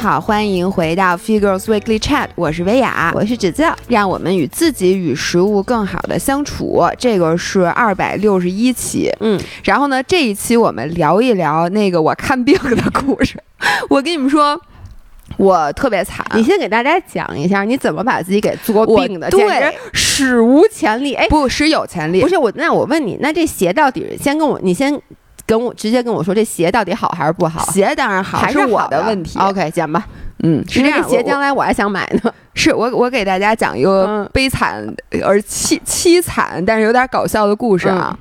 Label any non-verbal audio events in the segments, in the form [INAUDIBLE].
好，欢迎回到 Figures Weekly Chat，我是薇娅，我是芷教，让我们与自己与食物更好的相处。这个是二百六十一期，嗯，然后呢，这一期我们聊一聊那个我看病的故事。我跟你们说，我特别惨，你先给大家讲一下你怎么把自己给作病的，对，史无前例。哎，不，史有前例。不是我，那我问你，那这鞋到底先跟我，你先。跟我直接跟我说这鞋到底好还是不好？鞋当然好，还是我的问题。OK，讲吧。嗯，是这样。鞋将来我还想买呢。[LAUGHS] 是我，我给大家讲一个悲惨而凄凄惨，但是有点搞笑的故事啊。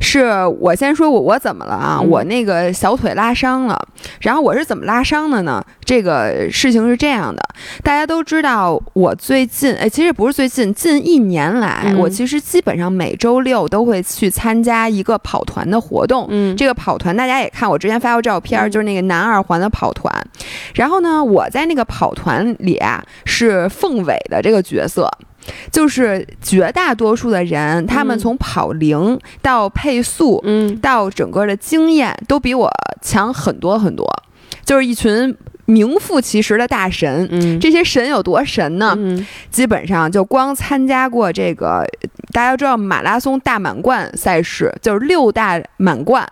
是我先说我我怎么了啊？我那个小腿拉伤了，然后我是怎么拉伤的呢？这个事情是这样的，大家都知道，我最近哎，其实不是最近，近一年来，我其实基本上每周六都会去参加一个跑团的活动。嗯，这个跑团大家也看，我之前发过照片，就是那个南二环的跑团。然后呢，我在那个跑团里啊是。凤尾的这个角色，就是绝大多数的人，他们从跑龄到配速，嗯，到整个的经验，都比我强很多很多。就是一群名副其实的大神。嗯，这些神有多神呢？基本上就光参加过这个，大家知道马拉松大满贯赛事，就是六大满贯。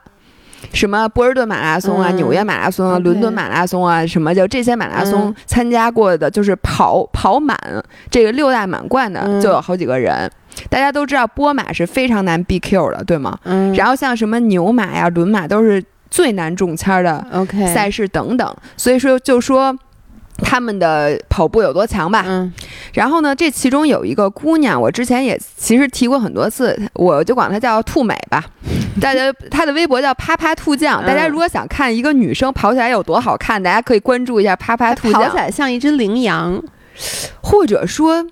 什么波尔顿马拉松啊，纽约马拉松啊，伦敦马拉松啊，什么就这些马拉松参加过的，就是跑跑满这个六大满贯的就有好几个人。大家都知道波马是非常难 BQ 的，对吗？嗯。然后像什么牛马呀、伦马都是最难中签的赛事等等，所以说就说。他们的跑步有多强吧？嗯，然后呢，这其中有一个姑娘，我之前也其实提过很多次，我就管她叫兔美吧。[LAUGHS] 大家他的微博叫啪啪兔酱。大家如果想看一个女生跑起来有多好看，大家可以关注一下啪啪兔酱。跑起来像一只羚羊，或者说。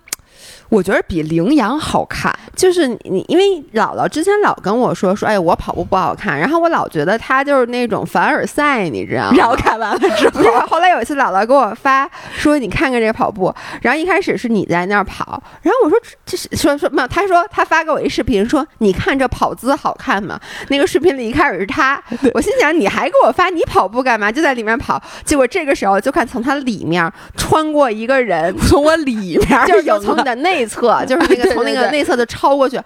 我觉得比羚羊好看，就是你，因为姥姥之前老跟我说说，哎，我跑步不好看，然后我老觉得她就是那种凡尔赛，你知道吗？然后看完了之后，后来有一次姥姥给我发说，你看看这个跑步，然后一开始是你在那儿跑，然后我说这是说说没有，他说她发给我一视频，说你看这跑姿好看吗？那个视频里一开始是她，我心想你还给我发，你跑步干嘛？就在里面跑，结果这个时候就看从她里面穿过一个人，从我里面就是有从你的内。侧就是那个 [LAUGHS] 从那个内侧的超过去，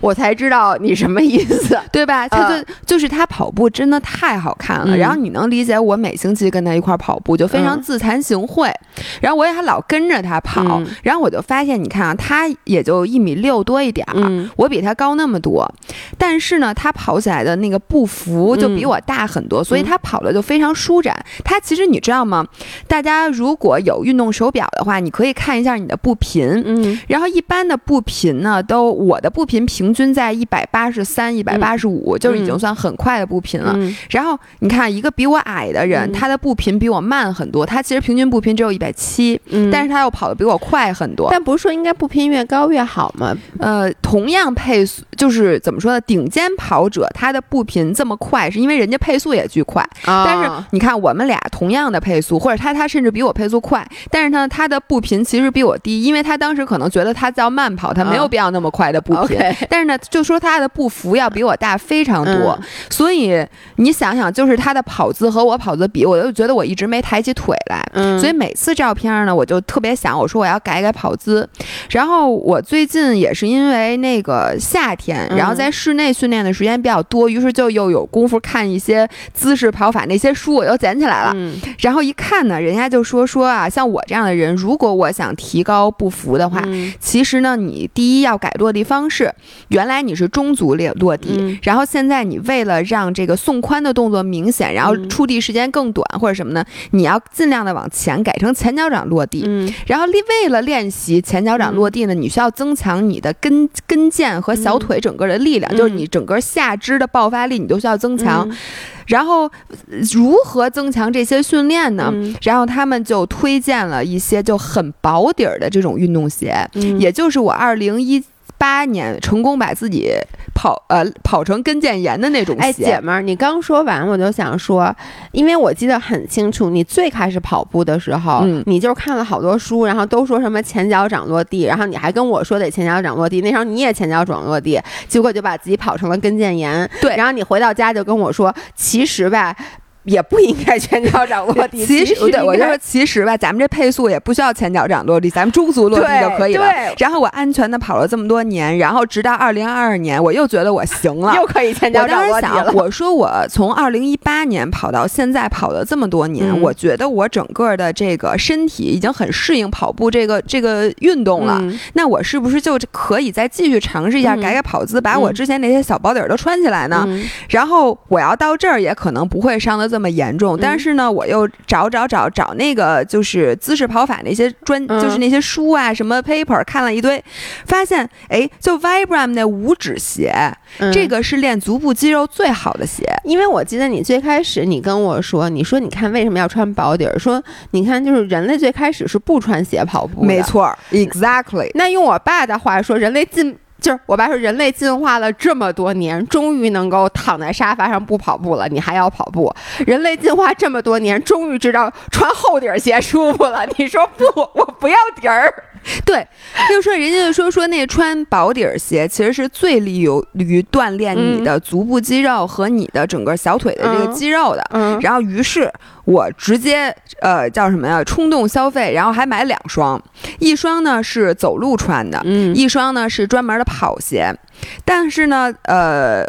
我才知道你什么意思，[LAUGHS] 对吧？他就就是他跑步真的太好看了，然后你能理解我每星期跟他一块跑步就非常自惭形秽，然后我也还老跟着他跑，然后我就发现你看啊，他也就一米六多一点儿，我比他高那么多，但是呢，他跑起来的那个步幅就比我大很多，所以他跑的就非常舒展。他其实你知道吗？大家如果有运动手表的话，你可以看一下你的步频，嗯。然后一般的步频呢，都我的步频平均在一百八十三、一百八十五，就是已经算很快的步频了。然后你看，一个比我矮的人，他的步频比我慢很多，他其实平均步频只有一百七，但是他又跑得比我快很多。但不是说应该步频越高越好吗？呃，同样配速，就是怎么说呢？顶尖跑者他的步频这么快，是因为人家配速也巨快。但是你看，我们俩同样的配速，或者他他甚至比我配速快，但是呢，他的步频其实比我低，因为他当时可能觉得。他叫慢跑，他没有必要那么快的步频，但是呢，就说他的步幅要比我大非常多，所以你想想，就是他的跑姿和我跑姿比，我就觉得我一直没抬起腿来，所以每次照片呢，我就特别想，我说我要改改跑姿。然后我最近也是因为那个夏天，然后在室内训练的时间比较多，于是就又有功夫看一些姿势跑法那些书，我又捡起来了。然后一看呢，人家就说说啊，像我这样的人，如果我想提高步幅的话。其实呢，你第一要改落地方式，原来你是中足落落地，然后现在你为了让这个送髋的动作明显，然后触地时间更短或者什么呢？你要尽量的往前改成前脚掌落地，然后为了练习前脚掌落地呢，你需要增强你的跟跟腱和小腿整个的力量，就是你整个下肢的爆发力，你都需要增强。然后如何增强这些训练呢？然后他们就推荐了一些就很薄底儿的这种运动鞋，也就是我二零一八年成功把自己跑呃跑成跟腱炎的那种鞋。哎，姐们儿，你刚说完我就想说，因为我记得很清楚，你最开始跑步的时候，你就看了好多书，然后都说什么前脚掌落地，然后你还跟我说得前脚掌落地，那时候你也前脚掌落地，结果就把自己跑成了跟腱炎。对，然后你回到家就跟我说，其实吧。也不应该前脚掌落地。其实，对我就说，其实吧，咱们这配速也不需要前脚掌落地，咱们中足落地就可以了。然后我安全的跑了这么多年，然后直到二零二二年，我又觉得我行了，又可以前脚掌落地了。我说我从二零一八年跑到现在跑了这么多年，我觉得我整个的这个身体已经很适应跑步这个这个运动了。那我是不是就可以再继续尝试一下，改改跑姿，把我之前那些小包底儿都穿起来呢？然后我要到这儿也可能不会伤的这么严重，但是呢，我又找找找找那个就是姿势跑法那些专，就是那些书啊，什么 paper 看了一堆，发现哎，就 Vibram 那五指鞋，这个是练足部肌肉最好的鞋。因为我记得你最开始你跟我说，你说你看为什么要穿薄底儿？说你看就是人类最开始是不穿鞋跑步，没错，exactly。那用我爸的话说，人类进。就是我爸说，人类进化了这么多年，终于能够躺在沙发上不跑步了。你还要跑步？人类进化这么多年，终于知道穿厚底鞋舒服了。你说不？我不要底儿。[LAUGHS] 对，就说人家就说说那穿薄底儿鞋其实是最利于锻炼你的足部肌肉和你的整个小腿的这个肌肉的。嗯，然后于是我直接呃叫什么呀？冲动消费，然后还买两双，一双呢是走路穿的，嗯，一双呢是专门的跑鞋，但是呢呃。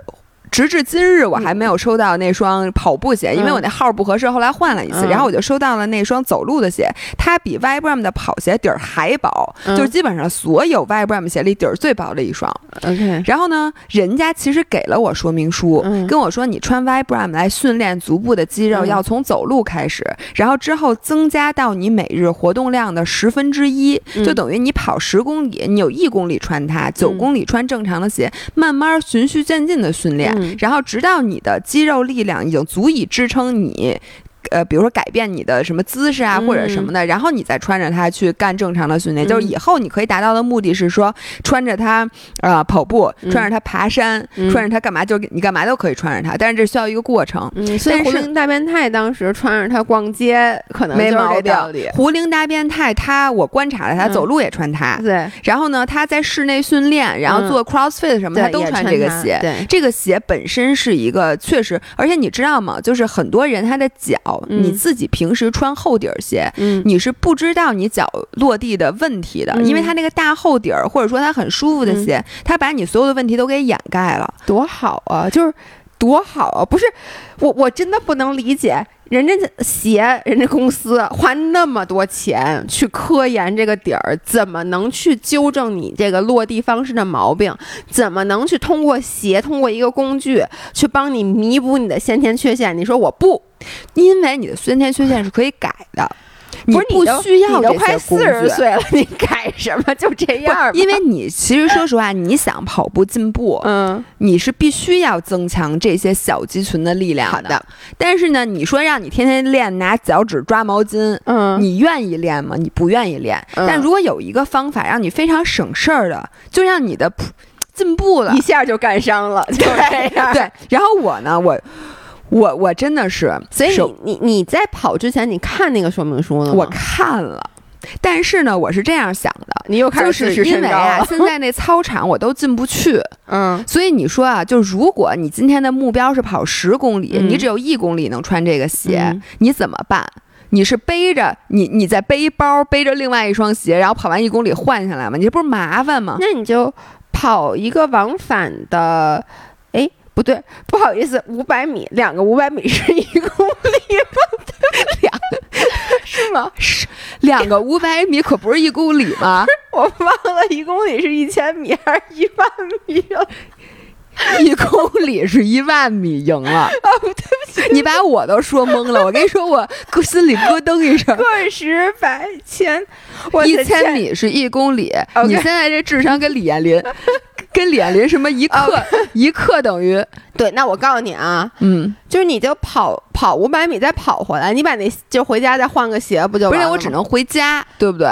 时至今日，我还没有收到那双跑步鞋，因为我那号不合适，后来换了一次。然后我就收到了那双走路的鞋，它比 Vibram 的跑鞋底儿还薄，就是基本上所有 Vibram 鞋里底儿最薄的一双。OK。然后呢，人家其实给了我说明书，跟我说你穿 Vibram 来训练足部的肌肉，要从走路开始，然后之后增加到你每日活动量的十分之一，就等于你跑十公里，你有一公里穿它，九公里穿正常的鞋，慢慢循序渐进的训练。然后，直到你的肌肉力量已经足以支撑你。呃，比如说改变你的什么姿势啊，或者什么的，然后你再穿着它去干正常的训练，就是以后你可以达到的目的是说，穿着它呃跑步，穿着它爬山，穿着它干嘛？就你干嘛都可以穿着它，但是这需要一个过程。所以胡林大变态当时穿着它逛街，可能没毛病。胡林大变态他，我观察了他走路也穿它，对。然后呢，他在室内训练，然后做 CrossFit 什么，他都穿这个鞋。对，这个鞋本身是一个确实，而且你知道吗？就是很多人他的脚。你自己平时穿厚底儿鞋，你是不知道你脚落地的问题的，因为它那个大厚底儿，或者说它很舒服的鞋，它把你所有的问题都给掩盖了，多好啊！就是多好啊！不是我，我真的不能理解。人家鞋，人家公司花那么多钱去科研这个底儿，怎么能去纠正你这个落地方式的毛病？怎么能去通过鞋，通过一个工具去帮你弥补你的先天缺陷？你说我不，因为你的先天缺陷是可以改的。你不需要你都快四十岁了，你改什么？就这样。因为你其实说实话，你想跑步进步，嗯，你是必须要增强这些小肌群的力量的。但是呢，你说让你天天练拿脚趾抓毛巾，嗯，你愿意练吗？你不愿意练。但如果有一个方法让你非常省事儿的，就让你的进步了一下就干伤了，就这样。对。然后我呢，我。我我真的是，所以你你你在跑之前，你看那个说明书了吗？我看了，但是呢，我是这样想的，你又开始是因为啊，现在那操场我都进不去，[LAUGHS] 嗯，所以你说啊，就如果你今天的目标是跑十公里，你只有一公里能穿这个鞋，你怎么办？你是背着你你在背包背着另外一双鞋，然后跑完一公里换下来吗？你这不是麻烦吗？那你就跑一个往返的。不对，不好意思，五百米，两个五百米是一公里吗？[LAUGHS] 两 [LAUGHS] 是吗？是两个五百米可不是一公里吗？我忘了，一公里是一千米还是一万米了？[LAUGHS] 一公里是一万米，赢了。哦，对不起，你把我都说懵了。我跟你说，我心里咯噔一声。个十百千，一千米是一公里。你现在这智商跟李彦霖。跟李彦霖什么一克 [LAUGHS] 一克等于对？那我告诉你啊，嗯，就是你就跑跑五百米再跑回来，你把那就回家再换个鞋不就？不是我只能回家，对不对？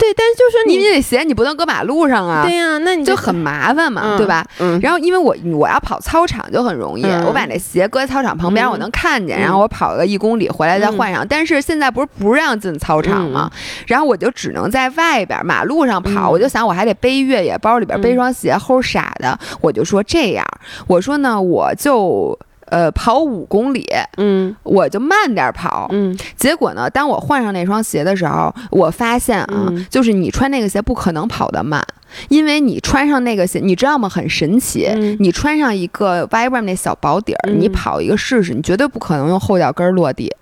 对，但是就是你你得鞋，你不能搁马路上啊。对呀，那你就很麻烦嘛，对吧？嗯。然后因为我我要跑操场就很容易，我把那鞋搁在操场旁边，我能看见，然后我跑个一公里回来再换上。但是现在不是不让进操场吗？然后我就只能在外边马路上跑。我就想我还得背越野包里边背双鞋，齁傻的。我就说这样，我说呢，我就。呃跑五公里，嗯我就慢点跑。嗯结果呢，当我换上那双鞋的时候，我发现啊，嗯就是你穿那个鞋不可能跑得慢，因为你穿上那个鞋，你知道吗？很神奇，嗯你穿上一个 Vibram 那小薄底儿，嗯你跑一个试试，你绝对不可能用后脚跟儿落地，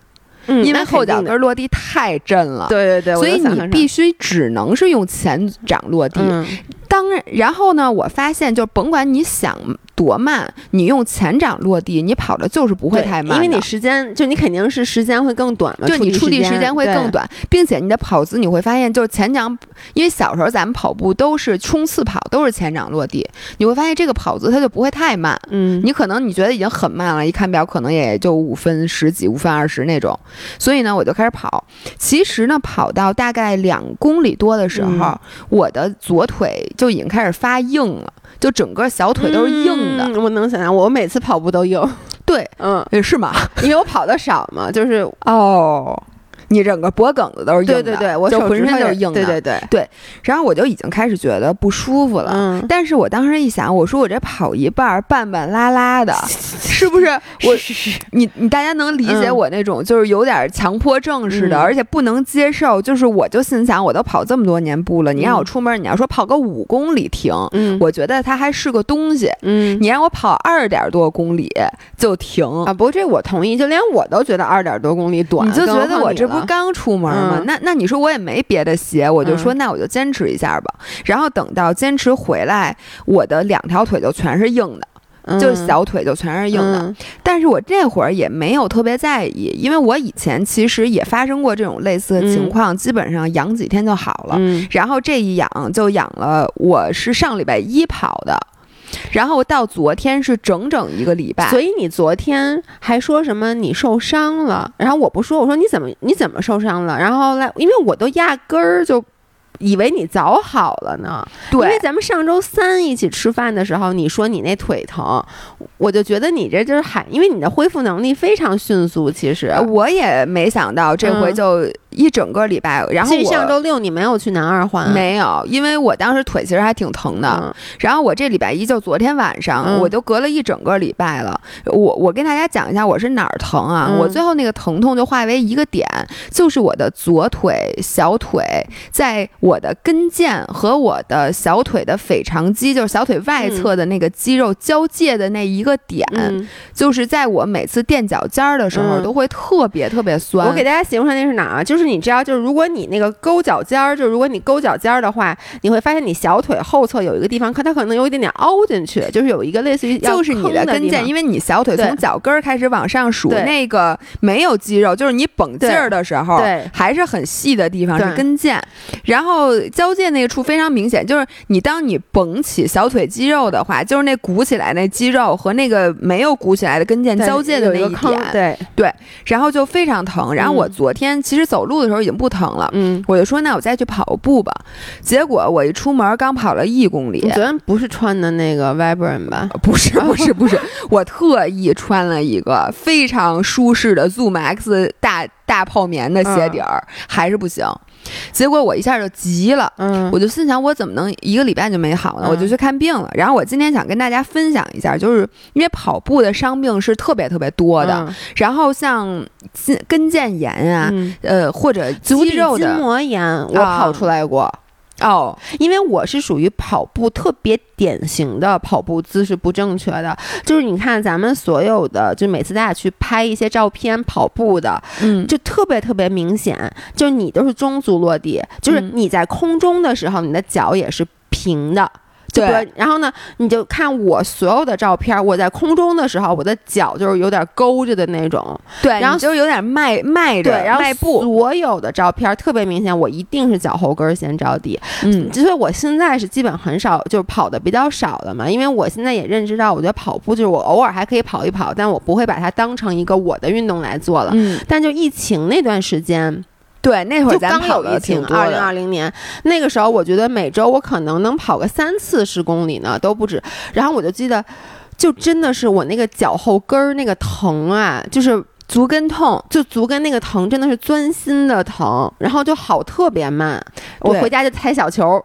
嗯，因为后脚跟落地太震了。对对对，所以你必须只能是用前掌落地。嗯当然，然后呢，我发现就甭管你想多慢，你用前掌落地，你跑的就是不会太慢，因为你时间就你肯定是时间会更短嘛，就你触地时时间会更。短，并且你的跑姿你会发现，就是前掌，因为小时候咱们跑步都是冲刺跑，都是前掌落地，你会发现这个跑姿它就不会太慢。嗯，你可能你觉得已经很慢了，一看表可能也就五分十几、五分二十那种，所以呢，我就开始跑。其实呢，跑到大概两公里多的时候，嗯我的左腿就已经开始发硬了，就整个小腿都是硬的。嗯我能想象，我每次跑步都硬，对，嗯，呃是吗？因为我跑的少嘛，就是哦，你整个脖梗子都是硬的，对对对，我就浑身都是硬的。对对对对，然后我就已经开始觉得不舒服了。嗯，但是我当时一想，我说我这跑一半儿半半拉拉的，[LAUGHS] 是不是？我是是是你你大家能理解嗯我那种就是有点强迫症似的，嗯而且不能接受。就是我就心想，我都跑这么多年步了，你让我嗯出门，你要说跑个五公里停，嗯，我觉得它还是个东西。嗯你让我跑二点多公里就停，啊，不过这我同意，就连我都觉得二点多公里短，你就觉得我这不刚出门吗？嗯那那你说我也没别的鞋，我就说那我就坚持一下吧。然后等到坚持回来，我的两条腿就全是硬的，就是小腿就全是硬的。嗯但是我这会儿也没有特别在意，因为我以前其实也发生过这种类似的情况，基本上养几天就好了。嗯然后这一养就养了，我是上礼拜一跑的，然后到昨天是整整一个礼拜。所以你昨天还说什么你受伤了，然后我不说，我说你怎么你怎么受伤了？然后来，因为我都压根儿就以为你早好了呢。因为，咱们上周三一起吃饭的时候，你说你那腿疼，我就觉得你这就是喊，因为你的恢复能力非常迅速。其实，我也没想到这回嗯就一整个礼拜，然后上周六你没有去南二环，没有，因为我当时腿其实还挺疼的。嗯然后我这礼拜一就昨天晚上，嗯我就隔了一整个礼拜了。我我跟大家讲一下我是哪儿疼啊？嗯我最后那个疼痛就化为一个点，就是我的左腿小腿，在我的跟腱和我的小腿的腓肠肌，就是小腿外侧的那个肌肉交界的那一个点，嗯，就是在我每次垫脚尖儿的时候，嗯。都会特别特别酸。我给大家形容一下那是哪儿啊？就是你知道，就是如果你那个勾脚尖儿，就是如果你勾脚尖儿的话，你会发现你小腿后侧有一个地方，可它可能有一点点凹进去，就是有一个类似于要就是你的跟腱，因为为你小腿从脚跟儿开始往上数，那个没有肌肉，就是你绷劲儿的时候，对。还是很细的地方是跟腱，然后交界那个处非常明显，就是你当你绷起小腿肌肉的话，就是那鼓起来那肌肉和那个没有鼓起来的跟腱交界的那一点，对，然后就非常疼。然后我嗯昨天其实走路的时候已经不疼了。嗯。我就说，那我再去跑步吧。结果我一出门，刚跑了一公里你，昨天不是穿的那个 Vibram 吧？不是不是不是，我特意穿了一个非常舒适的 Zoom X 大大泡棉的鞋底儿，还是不行。结果我一下就急了。嗯我就心想，我怎么能一个礼拜就没好呢？嗯我就去看病了。然后我今天想跟大家分享一下，就是因为跑步的伤病是特别特别多的，然后像筋跟腱炎啊，嗯，呃，或者肌肉的膜炎我啊跑出来过，哦，因为我是属于跑步特别典型的跑步姿势不正确的，就是你看咱们所有的，就每次大家去拍一些照片跑步的，嗯，就特别特别明显，就是你都是中足落地，就是嗯。你在空中的时候，你的脚也是平的。就比如对，然后呢，你就看我所有的照片，我在空中的时候，我的脚就是有点勾着的那种，对，然后就是有点迈迈着，对，然后迈步，所有的照片特别明显，我一定是脚后跟儿先着地，嗯，所以我现在是基本很少，就是跑的比较少的嘛，因为我现在也认知到，我觉得跑步就是我偶尔还可以跑一跑，但我不会把它当成一个我的运动来做了。嗯，但就疫情那段时间，对，那会儿咱跑的有疫情挺，多二零，二零年那个时候，我觉得每周我可能能跑个三次十公里呢，都不止。然后我就记得，就真的是我那个脚后跟儿那个疼啊，就是足跟痛，就足跟那个疼，真的是钻心的疼，然后就好特别慢。我回家就踩小球儿，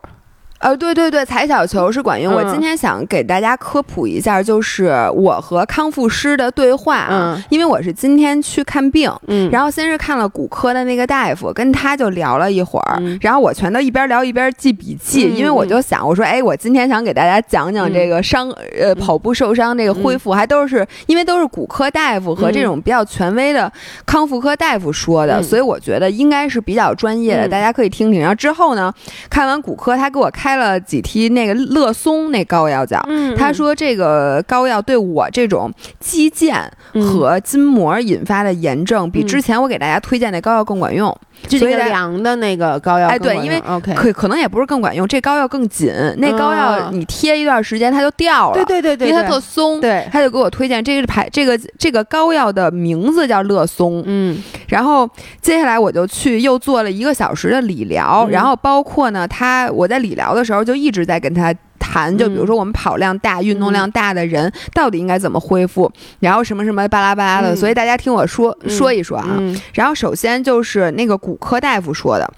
呃，对对对，踩小球是管用。我今天想给大家科普一下，就是我和康复师的对话。嗯，因为我是今天去看病，嗯，然后先是看了骨科的那个大夫，跟他就聊了一会儿，然后我全都一边聊一边记笔记，因为我就想，我说，哎，我今天想给大家讲讲这个伤，呃，跑步受伤这个恢复，还都是因为都是骨科大夫和这种比较权威的康复科大夫说的，所以我觉得应该是比较专业的，大家可以听听。然后之后呢，看完骨科，他给我开了几提那个乐松那膏药叫，他说这个膏药对我这种肌腱和筋膜引发的炎症，比之前我给大家推荐那膏药更管用。这个凉的那个膏药，哎，对，因为可可能也不是更管用，这膏药更紧，那膏药你贴一段时间它就掉了，对对对对，因为它特松，对，他就给我推荐这个牌，这个这个膏药的名字叫乐松，嗯，然后接下来我就去又做了一个小时的理疗，然后包括呢，他我在理疗的时候就一直在跟他。谈就比如说我们跑量大、运动量大的人到底应该怎么恢复，然后什么什么巴拉巴拉的，所以大家听我说说一说啊。然后首先就是那个骨科大夫说的。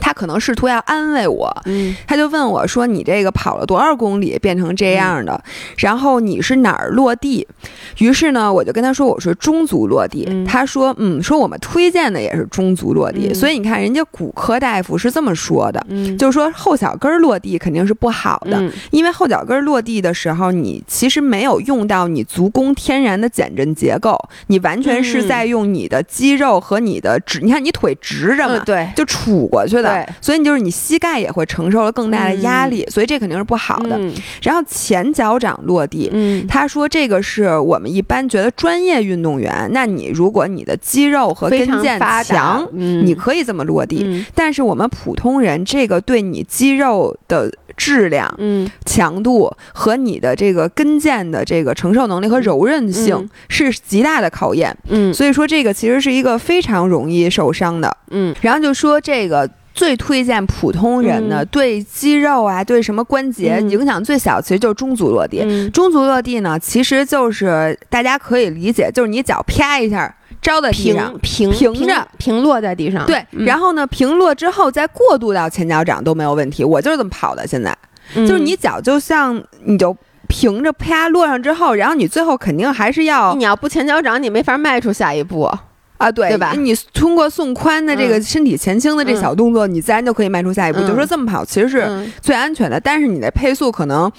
他可能试图要安慰我，嗯，他就问我说：“你这个跑了多少公里变成这样的？然后你是哪儿落地？”于是呢，我就跟他说：“我是中足落地。”他说：“嗯，说我们推荐的也是中足落地。所以你看，人家骨科大夫是这么说的，就是说后脚跟落地肯定是不好的，因为后脚跟落地的时候，你其实没有用到你足弓天然的减震结构，你完全是在用你的肌肉和你的直。你看你腿直着嘛，对，就杵过去。”对，所以你就是你膝盖也会承受了更大的压力，所以这肯定是不好的。然后前脚掌落地，嗯，他说这个是我们一般觉得专业运动员，那你如果你的肌肉和跟腱强，你可以这么落地。但是我们普通人，这个对你肌肉的质量、嗯，强度和你的这个跟腱的这个承受能力和柔韧性是极大的考验。嗯，所以说这个其实是一个非常容易受伤的。嗯，然后就说这个。最推荐普通人呢，对肌肉啊，对什么关节影响最小，其实就是中足落地。中足落地呢，其实就是大家可以理解，就是你脚啪一下着在地上，平平着平落在地上。对，然后呢，平落之后再过渡到前脚掌都没有问题。我就是这么跑的，现在就是你脚就像你就平着啪落上之后，然后你最后肯定还是要，你要不前脚掌，你没法迈出下一步。啊，对，对吧？你通过送髋的这个身体前倾的这小动作，你自然就可以迈出下一步。就说这么跑其实是最安全的，但是你的配速可能。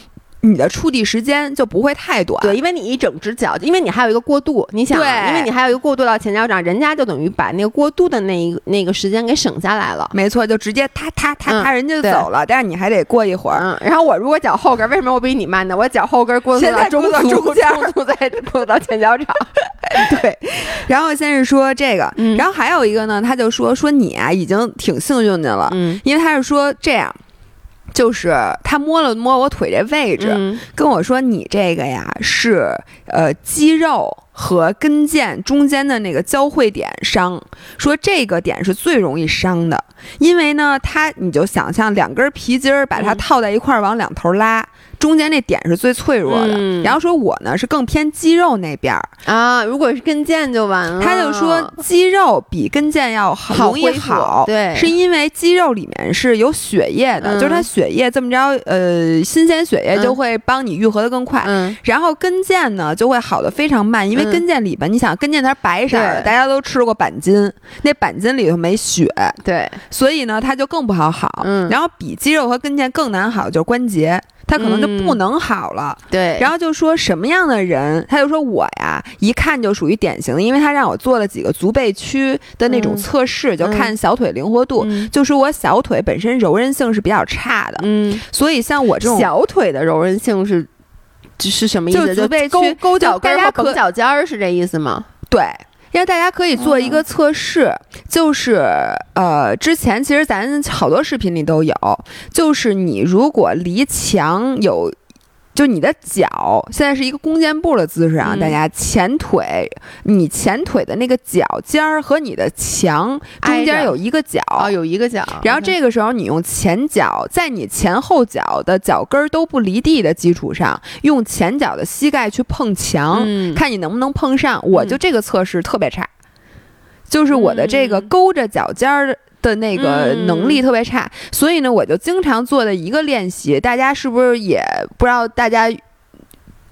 你的触地时间就不会太短，对，因为你一整只脚，因为你还有一个过渡，你想，因为你还有一个过渡到前脚掌，人家就等于把那个过渡的那一那个时间给省下来了，没错，就直接踏踏踏踏，人家就走了，但是你还得过一会儿。嗯，然后我如果脚后跟，为什么我比你慢呢？我脚后跟过渡到 [LAUGHS] 中中间，过渡再 [LAUGHS] 过渡到前脚掌。[LAUGHS] 对，然后先是说这个，然后还有一个呢，他就说说你啊，已经挺幸运的了，嗯，因为他是说这样。就是他摸了摸我腿这位置，跟我说：“你这个呀是呃肌肉和跟腱中间的那个交汇点伤，说这个点是最容易伤的，因为呢，它你就想象两根皮筋儿把它套在一块儿往两头拉。”中间那点是最脆弱的，然后说我呢是更偏肌肉那边儿。啊，如果是跟腱就完了。他就说肌肉比跟腱要好容易好，对，是因为肌肉里面是有血液的，就是它血液这么着，呃，新鲜血液就会帮你愈合的更快。然后跟腱呢就会好的非常慢，因为跟腱里边，你想跟腱它是白色的，大家都吃过板筋，那板筋里头没血，对，所以呢它就更不好好。然后比肌肉和跟腱更难好就是关节。他可能就不能好了，对。然后就说什么样的人，他就说我呀，一看就属于典型的，因为他让我做了几个足背屈的那种测试，就看小腿灵活度，就说我小腿本身柔韧性是比较差的，嗯。所以像我这种小腿的柔韧性是，是什么意思？就足背屈、勾脚跟和绷脚尖儿是这意思吗？对。因为大家可以做一个测试，就是呃，之前其实咱好多视频里都有，就是你如果离墙有。就你的脚现在是一个弓箭步的姿势啊，大家前腿，你前腿的那个脚尖儿和你的墙中间有一个角，有一个角。然后这个时候你用前脚，在你前后脚的脚跟儿都不离地的基础上，用前脚的膝盖去碰墙，看你能不能碰上。我就这个测试特别差，就是我的这个勾着脚尖儿。的那个能力特别差，所以呢，我就经常做的一个练习，大家是不是也不知道大家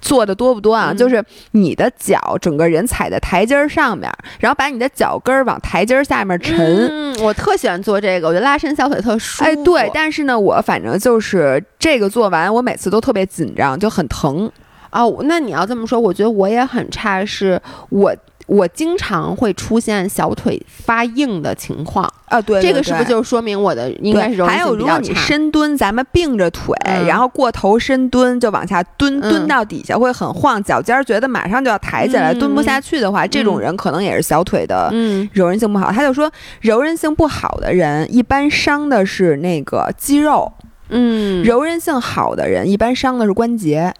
做的多不多啊？就是你的脚整个人踩在台阶上面，然后把你的脚跟儿往台阶下面沉。嗯，我特喜欢做这个，我觉得拉伸小腿特舒服。哎，对，但是呢，我反正就是这个做完，我每次都特别紧张，就很疼。哦，那你要这么说，我觉得我也很差，是我。我经常会出现小腿发硬的情况。啊，对，这个是不是就说明我的应该是柔韧性？还有，如果你深蹲，咱们并着腿，然后过头深蹲，就往下蹲，蹲到底下会很晃，脚尖儿觉得马上就要抬起来，蹲不下去的话，这种人可能也是小腿的柔韧性不好。他就说，柔韧性不好的人一般伤的是那个肌肉，嗯，柔韧性好的人一般伤的是关节。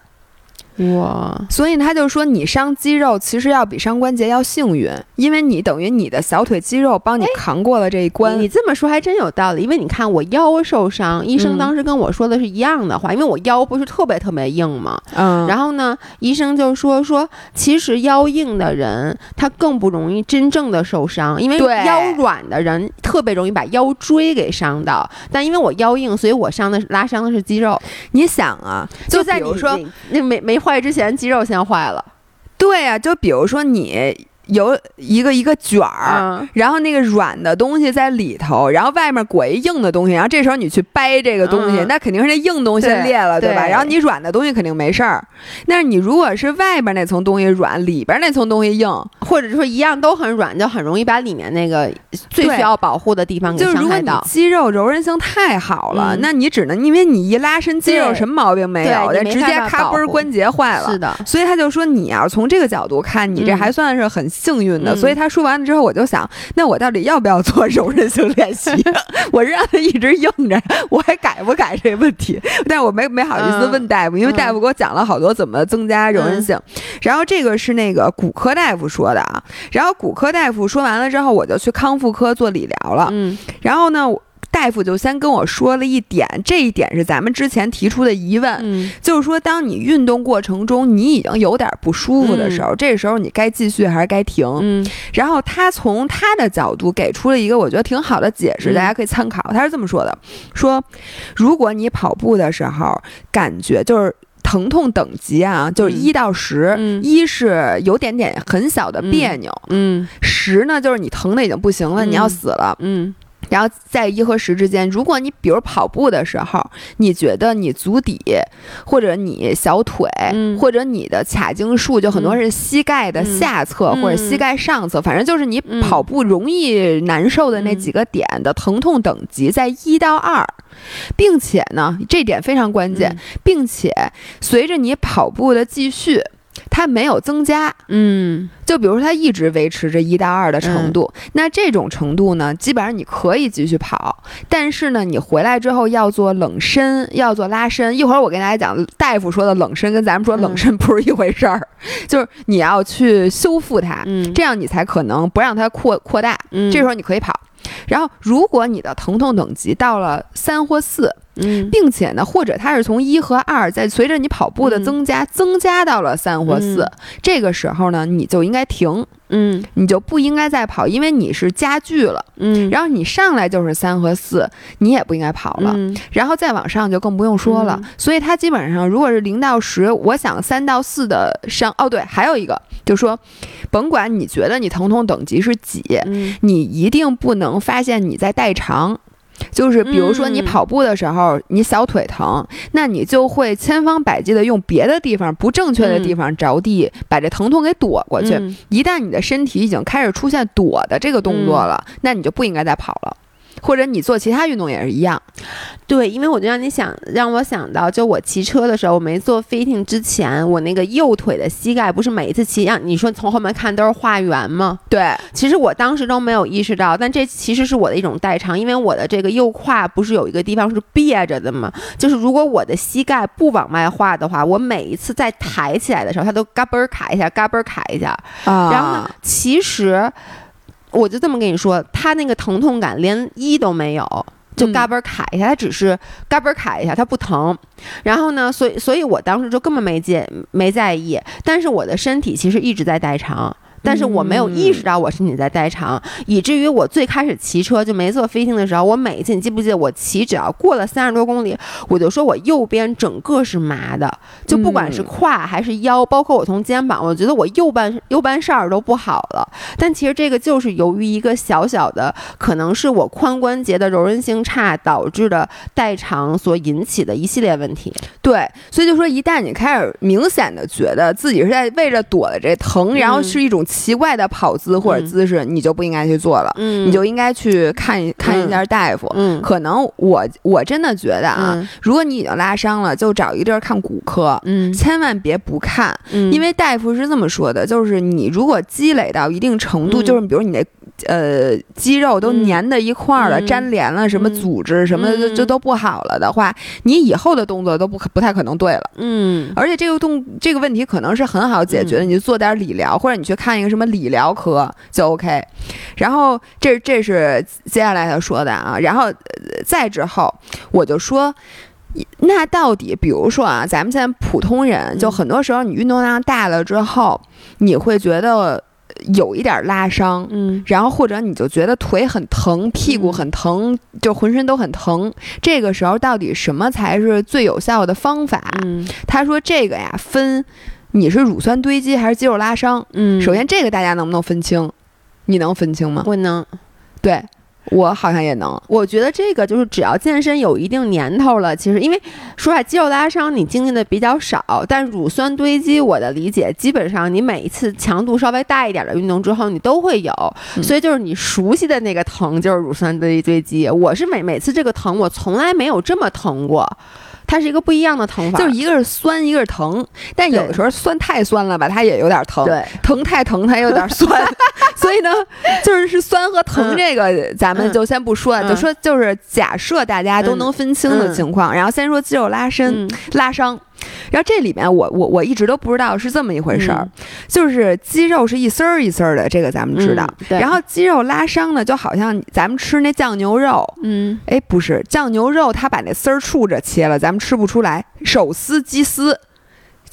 哇，所以他就说，你伤肌肉其实要比伤关节要幸运，因为你等于你的小腿肌肉帮你扛过了这一关。你这么说还真有道理，因为你看我腰受伤，医生当时跟我说的是一样的话，因为我腰不是特别特别硬嘛。嗯。然后呢，医生就说说，其实腰硬的人他更不容易真正的受伤，因为腰软的人特别容易把腰椎给伤到。但因为我腰硬，所以我伤的拉伤的是肌肉。你想啊，就在你说那没没。坏之前肌肉先坏了，对呀，就比如说你。有一个一个卷儿，然后那个软的东西在里头，然后外面裹一硬的东西，然后这时候你去掰这个东西，那肯定是那硬东西裂了，对吧？然后你软的东西肯定没事儿。但是你如果是外边那层东西软，里边那层东西硬，或者说一样都很软，就很容易把里面那个最需要保护的地方给伤害到。肌肉柔韧性太好了，那你只能因为你一拉伸肌肉什么毛病没有，直接咔嘣关节坏了。是的，所以他就说你要从这个角度看，你这还算是很。幸运的，所以他说完了之后，我就想，那我到底要不要做柔韧性练习？[LAUGHS] 我让他一直硬着，我还改不改这个问题？但是我没没好意思问大夫，因为大夫给我讲了好多怎么增加柔韧性。然后这个是那个骨科大夫说的啊。然后骨科大夫说完了之后，我就去康复科做理疗了。嗯，然后呢？大夫就先跟我说了一点，这一点是咱们之前提出的疑问，就是说，当你运动过程中你已经有点不舒服的时候，这时候你该继续还是该停？嗯，然后他从他的角度给出了一个我觉得挺好的解释，大家可以参考。他是这么说的：说如果你跑步的时候感觉就是疼痛等级啊，就是一到十，一是有点点很小的别扭，嗯，十呢就是你疼的已经不行了，你要死了，嗯。然后在一和十之间，如果你比如跑步的时候，你觉得你足底或者你小腿或者你的髂胫束，就很多是膝盖的下侧或者膝盖上侧，反正就是你跑步容易难受的那几个点的疼痛等级在一到二，并且呢，这点非常关键，并且随着你跑步的继续。它没有增加，嗯，就比如说它一直维持着一到二的程度，那这种程度呢，基本上你可以继续跑，但是呢，你回来之后要做冷身，要做拉伸。一会儿我跟大家讲，大夫说的冷身跟咱们说冷身不是一回事儿，[LAUGHS] 就是你要去修复它，嗯，这样你才可能不让它扩扩大，嗯，这时候你可以跑。然后，如果你的疼痛等级到了三或四，嗯，并且呢，或者它是从一和二在随着你跑步的增加，增加到了三或四，这个时候呢，你就应该停。嗯，你就不应该再跑，因为你是加剧了。嗯，然后你上来就是三和四，你也不应该跑了。然后再往上就更不用说了。所以它基本上如果是零到十，我想三到四的伤。哦，对，还有一个，就是说，甭管你觉得你疼痛等级是几，你一定不能发现你在代偿。就是比如说你跑步的时候，你小腿疼，那你就会千方百计的用别的地方不正确的地方着地，把这疼痛给躲过去。一旦你的身体已经开始出现躲的这个动作了，那你就不应该再跑了。或者你做其他运动也是一样，对，因为我就让你想让我想到，就我骑车的时候，我没做 fitting 之前，我那个右腿的膝盖不是每一次骑，让你说从后面看都是画圆吗？对，其实我当时都没有意识到，但这其实是我的一种代偿，因为我的这个右胯不是有一个地方是别着的吗？就是如果我的膝盖不往外画的话，我每一次再抬起来的时候，它都嘎嘣卡一下，嘎嘣卡一下。啊，然后呢，其实。我就这么跟你说，他那个疼痛感连一都没有，就嘎嘣卡一下，他只是嘎嘣卡一下，他不疼。然后呢，所以所以我当时就根本没介没在意，但是我的身体其实一直在代偿。但是我没有意识到我身体在代偿，以至于我最开始骑车就没做飞行的时候，我每一次你记不记得我骑只要过了三十多公里，我就说我右边整个是麻的，就不管是胯还是腰，包括我从肩膀，我觉得我右半右半扇儿都不好了。但其实这个就是由于一个小小的，可能是我髋关节的柔韧性差导致的代偿所引起的一系列问题。对，所以就说一旦你开始明显的觉得自己是在为了躲了这疼，然后是一种奇怪的跑姿或者姿势，你就不应该去做了，你就应该去看看一下大夫。嗯，可能我我真的觉得啊，如果你已经拉伤了，就找一个地儿看骨科，嗯，千万别不看，因为大夫是这么说的，就是你如果积累到一定程度，就是比如你那呃肌肉都粘在一块儿了，粘连了，什么组织什么的就都不好了的话，你以后的动作都不不太可能对了。嗯，而且这个动这个问题可能是很好解决的，你就做点理疗，或者你去看一个什么理疗科就 OK。然后这这是接下来他说的啊，然后再之后我就说，那到底比如说啊，咱们现在普通人，就很多时候你运动量大了之后，你会觉得。有一点拉伤，嗯，然后或者你就觉得腿很疼，屁股很疼，就浑身都很疼。这个时候到底什么才是最有效的方法？嗯，他说这个呀，分你是乳酸堆积还是肌肉拉伤。嗯，首先这个大家能不能分清？你能分清吗？我能，对。我好像也能，我觉得这个就是只要健身有一定年头了，其实因为说实话，肌肉拉伤你经历的比较少，但乳酸堆积，我的理解基本上你每一次强度稍微大一点的运动之后，你都会有，所以就是你熟悉的那个疼就是乳酸堆堆积。我是每每次这个疼，我从来没有这么疼过。它是一个不一样的疼法，就是一个是酸，一个是疼。但有的时候酸太酸了吧，它也有点疼；对，疼太疼，它也有点酸。[LAUGHS] 所以呢，[LAUGHS] 就是是酸和疼这个，咱们就先不说了，就说就是假设大家都能分清的情况，然后先说肌肉拉伸、拉伤。然后这里面我我我一直都不知道是这么一回事儿，就是肌肉是一丝儿一丝儿的，这个咱们知道。然后肌肉拉伤呢，就好像咱们吃那酱牛肉，嗯，哎，不是酱牛肉，它把那丝儿竖着切了，咱们吃不出来。手撕鸡丝。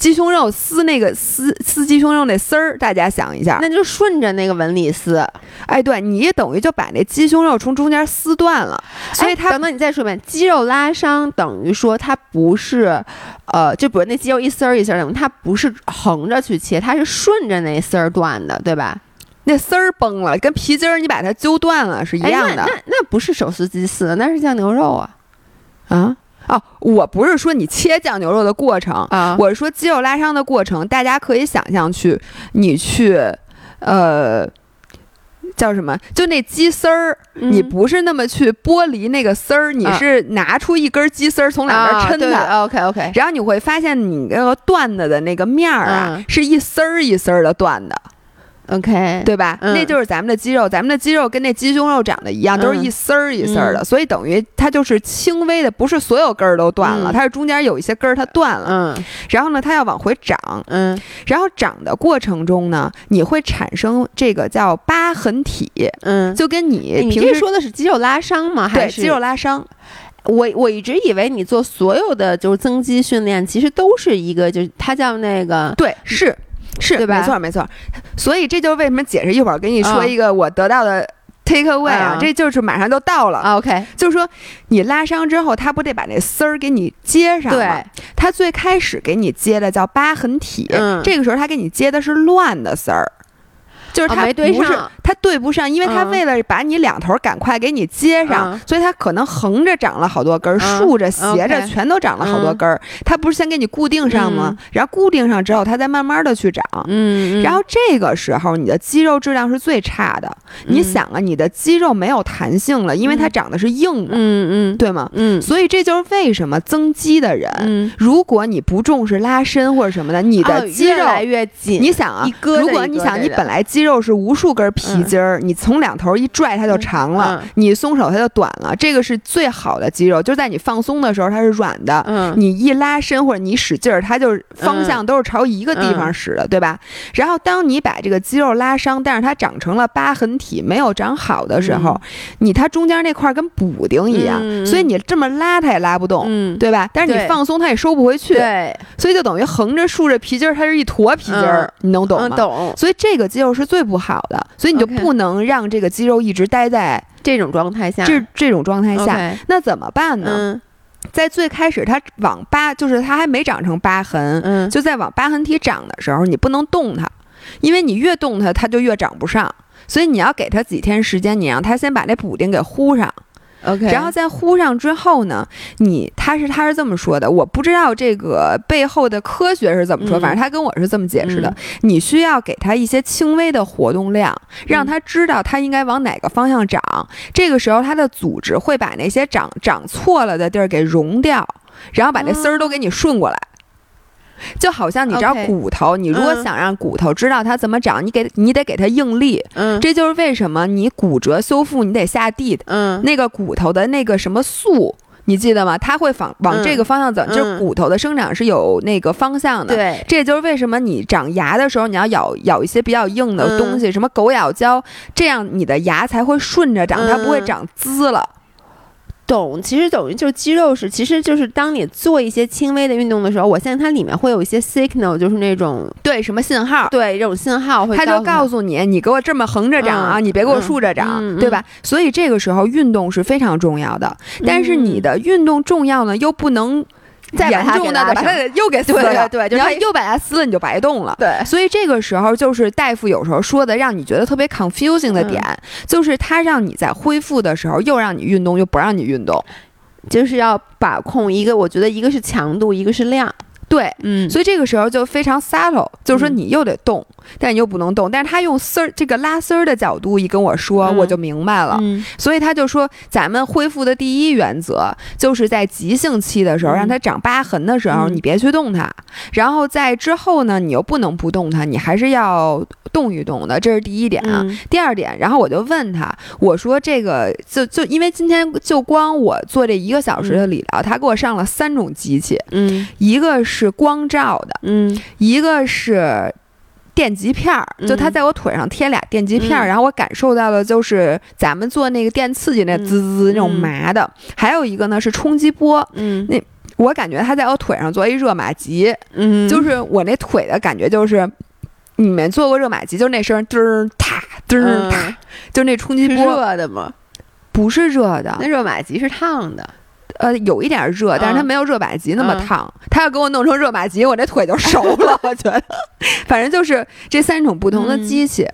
鸡胸肉撕那个撕撕鸡胸肉那丝儿，大家想一下，那就顺着那个纹理撕。哎，对你等于就把那鸡胸肉从中间撕断了。所以它等等，你再说一遍，肌肉拉伤等于说它不是，呃，就比如那肌肉一丝儿一丝儿的，它不是横着去切，它是顺着那丝儿断的，对吧？那丝儿崩了，跟皮筋儿你把它揪断了是一样的。那那不是手撕鸡丝，那是酱牛肉啊，啊。哦，我不是说你切酱牛肉的过程啊，我是说肌肉拉伤的过程。大家可以想象去，你去，呃，叫什么？就那鸡丝儿，你不是那么去剥离那个丝儿，你是拿出一根鸡丝儿从两边抻它。OK OK，然后你会发现你那个断的的那个面儿啊，是一丝儿一丝儿的断的。OK，对吧？那就是咱们的肌肉，咱们的肌肉跟那鸡胸肉长得一样，都是一丝儿一丝儿的，所以等于它就是轻微的，不是所有根儿都断了，它是中间有一些根儿它断了，嗯，然后呢，它要往回长，嗯，然后长的过程中呢，你会产生这个叫疤痕体，嗯，就跟你平时说的是肌肉拉伤吗？还是？肌肉拉伤？我我一直以为你做所有的就是增肌训练，其实都是一个，就是它叫那个，对，是。是对吧？没错，没错。所以这就是为什么解释一会儿跟你说一个我得到的 take away 啊，这就是马上就到了。OK，就是说你拉伤之后，他不得把那丝儿给你接上吗？对，他最开始给你接的叫疤痕体，这个时候他给你接的是乱的丝儿。就是它不是它对不上，因为它为了把你两头赶快给你接上，所以它可能横着长了好多根儿，竖着斜着全都长了好多根儿。它不是先给你固定上吗？然后固定上之后，它再慢慢的去长。嗯，然后这个时候你的肌肉质量是最差的。你想啊，你的肌肉没有弹性了，因为它长的是硬的。嗯嗯，对吗？嗯，所以这就是为什么增肌的人，如果你不重视拉伸或者什么的，你的肌肉越来越紧。你想啊，如果你想你本来肌肉是无数根皮筋儿，你从两头一拽它就长了，你松手它就短了。这个是最好的肌肉，就在你放松的时候它是软的，你一拉伸或者你使劲儿，它就方向都是朝一个地方使的，对吧？然后当你把这个肌肉拉伤，但是它长成了疤痕体，没有长好的时候，你它中间那块跟补丁一样，所以你这么拉它也拉不动，对吧？但是你放松它也收不回去，对，所以就等于横着竖着皮筋儿，它是一坨皮筋儿，你能懂吗？懂。所以这个肌肉是。最不好的，所以你就不能让这个肌肉一直待在这种状态下，这这种状态下，那怎么办呢？在最开始它往疤，就是它还没长成疤痕，嗯，就在往疤痕体长的时候，你不能动它，因为你越动它，它就越长不上，所以你要给它几天时间，你让它先把那补丁给糊上。OK，然后在呼上之后呢，你他是他是这么说的，我不知道这个背后的科学是怎么说，反正他跟我是这么解释的。你需要给他一些轻微的活动量，让他知道他应该往哪个方向长。这个时候，他的组织会把那些长长错了的地儿给融掉，然后把那丝儿都给你顺过来。就好像你知道骨头，你如果想让骨头知道它怎么长，你给你得给它应力。嗯，这就是为什么你骨折修复你得下地。嗯，那个骨头的那个什么素，你记得吗？它会往往这个方向走，就是骨头的生长是有那个方向的。对，这就是为什么你长牙的时候你要咬咬一些比较硬的东西，什么狗咬胶，这样你的牙才会顺着长，它不会长滋了。懂，其实等于就是肌肉是，其实就是当你做一些轻微的运动的时候，我相信它里面会有一些 signal，就是那种对什么信号，对这种信号会，它就告诉你，你给我这么横着长啊，你别给我竖着长，对吧？所以这个时候运动是非常重要的，但是你的运动重要呢，又不能。再严重的把它又给撕了，对，然后又把它撕了，你就白动了。对，所以这个时候就是大夫有时候说的，让你觉得特别 confusing 的点，就是他让你在恢复的时候又让你运动，又不让你运动，就是要把控一个，我觉得一个是强度，一个是量。对，嗯，所以这个时候就非常 subtle，就是说你又得动，但你又不能动。但是他用丝儿这个拉丝儿的角度一跟我说，我就明白了。所以他就说，咱们恢复的第一原则就是在急性期的时候，让它长疤痕的时候，你别去动它。然后在之后呢，你又不能不动它，你还是要动一动的。这是第一点啊。第二点，然后我就问他，我说这个就就因为今天就光我做这一个小时的理疗，他给我上了三种机器，嗯，一个是。是光照的，嗯，一个是电极片儿，就他在我腿上贴俩电极片儿，然后我感受到的就是咱们做那个电刺激那滋滋那种麻的，还有一个呢是冲击波，嗯，那我感觉他在我腿上做一热玛吉，嗯，就是我那腿的感觉就是你们做过热玛吉，就那声噔儿踏噔儿踏，就那冲击波热的吗？不是热的，那热玛吉是烫的。呃，有一点热，但是它没有热玛吉那么烫。他要给我弄成热玛吉，我这腿就熟了。[LAUGHS] 我觉得，反正就是这三种不同的机器，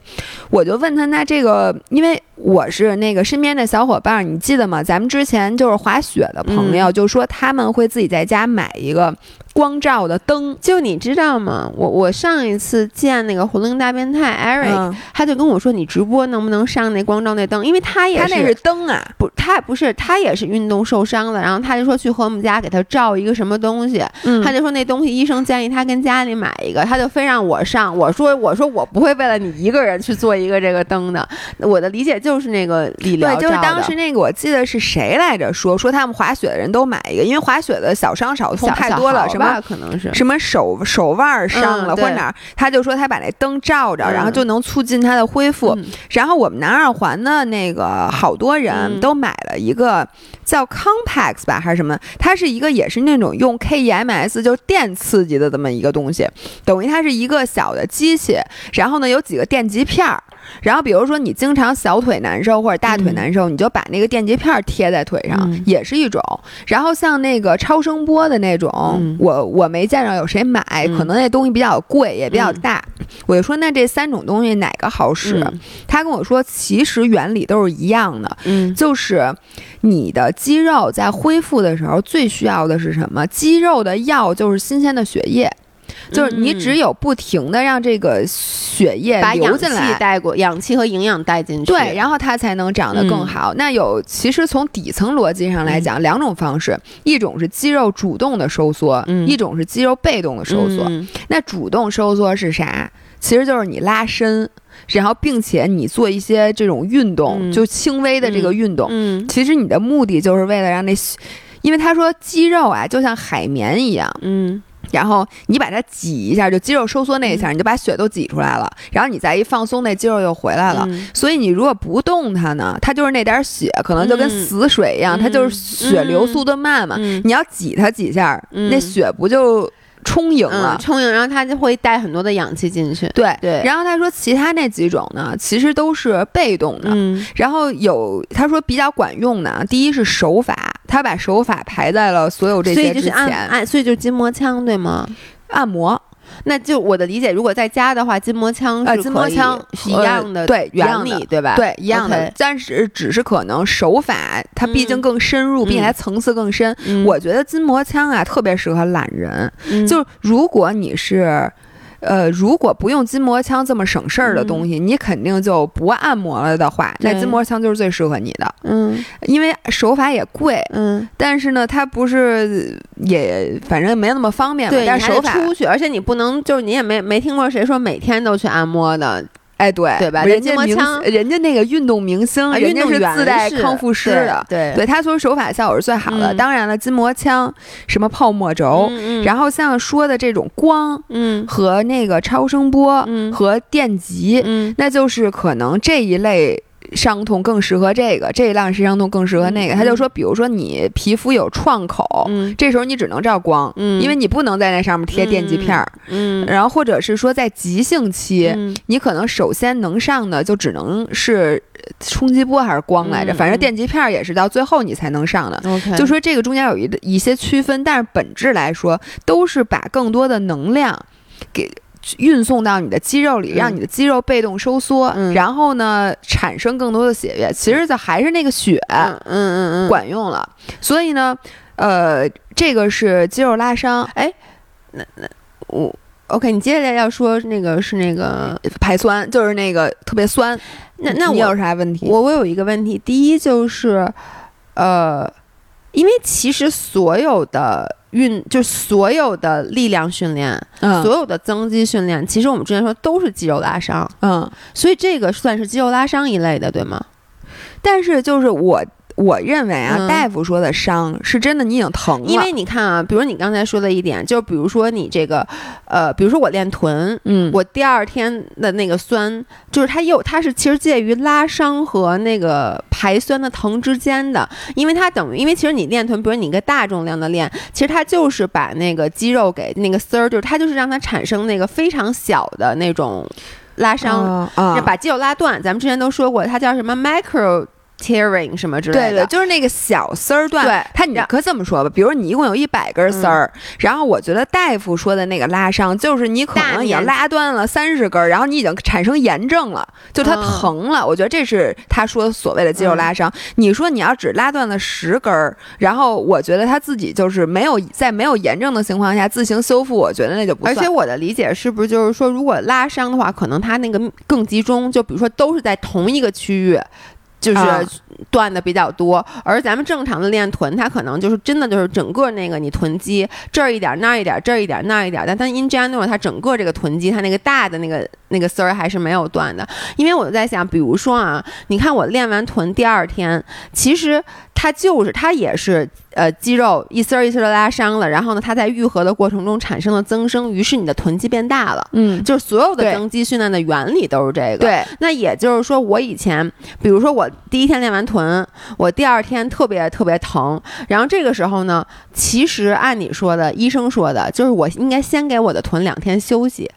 我就问他，那这个，因为我是那个身边的小伙伴，你记得吗？咱们之前就是滑雪的朋友，就说他们会自己在家买一个。光照的灯，就你知道吗？我我上一次见那个活灵大变态 Eric，他就跟我说，你直播能不能上那光照那灯？因为他也是，他那是灯啊，不，他不是，他也是运动受伤了。然后他就说去和我们家给他照一个什么东西，他就说那东西医生建议他跟家里买一个，他就非让我上。我说我说我不会为了你一个人去做一个这个灯的。我的理解就是那个理疗对，就是当时那个我记得是谁来着说说他们滑雪的人都买一个，因为滑雪的小伤少痛太多了，什么。可能是什么手手腕伤了或者哪儿，他就说他把那灯照着，然后就能促进他的恢复。然后我们南二环的那个好多人都买了一个叫 Compax 吧还是什么，它是一个也是那种用 KEMS 就是电刺激的这么一个东西，等于它是一个小的机器，然后呢有几个电极片儿。然后，比如说你经常小腿难受或者大腿难受，你就把那个电极片贴在腿上，也是一种。然后像那个超声波的那种，我我没见着有谁买，可能那东西比较贵，也比较大。我就说那这三种东西哪个好使？他跟我说，其实原理都是一样的，就是你的肌肉在恢复的时候最需要的是什么？肌肉的药就是新鲜的血液。就是你只有不停的让这个血液流进来，带过氧气和营养带进去，对，然后它才能长得更好。那有其实从底层逻辑上来讲，两种方式，一种是肌肉主动的收缩，一种是肌肉被动的收缩。那主动收缩是啥？其实就是你拉伸，然后并且你做一些这种运动，就轻微的这个运动。嗯，其实你的目的就是为了让那，因为他说肌肉啊就像海绵一样。嗯。然后你把它挤一下，就肌肉收缩那一下，你就把血都挤出来了。然后你再一放松，那肌肉又回来了。所以你如果不动它呢，它就是那点血，可能就跟死水一样，它就是血流速度慢嘛。你要挤它几下，那血不就充盈了，充盈，然后它就会带很多的氧气进去。对对。然后他说，其他那几种呢，其实都是被动的。嗯。然后有他说比较管用的，第一是手法，他把手法排在了所有这些之前。按按，所以就是筋膜枪对吗？按摩。那就我的理解，如果在家的话，筋膜枪呃，筋膜枪是一样的，对原理对吧？对，一样的。但是只是可能手法它毕竟更深入，并且它层次更深。我觉得筋膜枪啊，特别适合懒人。就如果你是。呃，如果不用筋膜枪这么省事儿的东西，你肯定就不按摩了的话，那筋膜枪就是最适合你的。嗯，因为手法也贵，嗯，但是呢，它不是也反正没那么方便。对，但手法出去，而且你不能就是你也没没听过谁说每天都去按摩的。哎，对对吧？人家明人家那个运动明星，人家是自带康复师的，对对，他说手法效果是最好的。当然了，筋膜枪、什么泡沫轴，然后像说的这种光，嗯，和那个超声波，嗯，和电极，嗯，那就是可能这一类。伤痛更适合这个，这一浪是伤痛更适合那个。他就说，比如说你皮肤有创口，这时候你只能照光，因为你不能在那上面贴电极片儿。嗯，然后或者是说在急性期，你可能首先能上的就只能是冲击波还是光来着，反正电极片儿也是到最后你才能上的。就说这个中间有一一些区分，但是本质来说都是把更多的能量给。运送到你的肌肉里，让你的肌肉被动收缩，然后呢，产生更多的血液。其实就还是那个血，嗯嗯嗯，管用了。所以呢，呃，这个是肌肉拉伤。哎，那那我 OK，你接下来要说那个是那个排酸，就是那个特别酸。那那我有啥问题？我我有一个问题，第一就是，呃，因为其实所有的。运就所有的力量训练，嗯，所有的增肌训练，其实我们之前说都是肌肉拉伤，嗯，所以这个算是肌肉拉伤一类的，对吗？但是就是我。我认为啊，大夫说的伤是真的，你已经疼了。因为你看啊，比如你刚才说的一点，就比如说你这个，呃，比如说我练臀，嗯，我第二天的那个酸，就是它又它是其实介于拉伤和那个排酸的疼之间的，因为它等于，因为其实你练臀，比如你一个大重量的练，其实它就是把那个肌肉给那个丝儿，就是它就是让它产生那个非常小的那种拉伤，把肌肉拉断。咱们之前都说过，它叫什么 micro。Tearing 什么之类的，对对，就是那个小丝儿断。对，它你可这么说吧，比如你一共有一百根丝儿，然后我觉得大夫说的那个拉伤，就是你可能已经拉断了三十根，然后你已经产生炎症了，就它疼了。我觉得这是他说所谓的肌肉拉伤。你说你要只拉断了十根儿，然后我觉得他自己就是没有在没有炎症的情况下自行修复，我觉得那就不算。而且我的理解是不是就是说，如果拉伤的话，可能它那个更集中，就比如说都是在同一个区域。就是断的比较多，而咱们正常的练臀，它可能就是真的就是整个那个你臀肌这儿一点那儿一点这儿一点那儿一点，但它 in general 它整个这个臀肌它那个大的那个那个丝儿还是没有断的。因为我在想，比如说啊，你看我练完臀第二天，其实。它就是它也是呃肌肉一丝儿一丝儿的拉伤了，然后呢，它在愈合的过程中产生了增生，于是你的臀肌变大了。嗯，就是所有的增肌训练的原理都是这个。对，那也就是说，我以前比如说我第一天练完臀，我第二天特别特别疼，然后这个时候呢，其实按你说的，医生说的，就是我应该先给我的臀两天休息。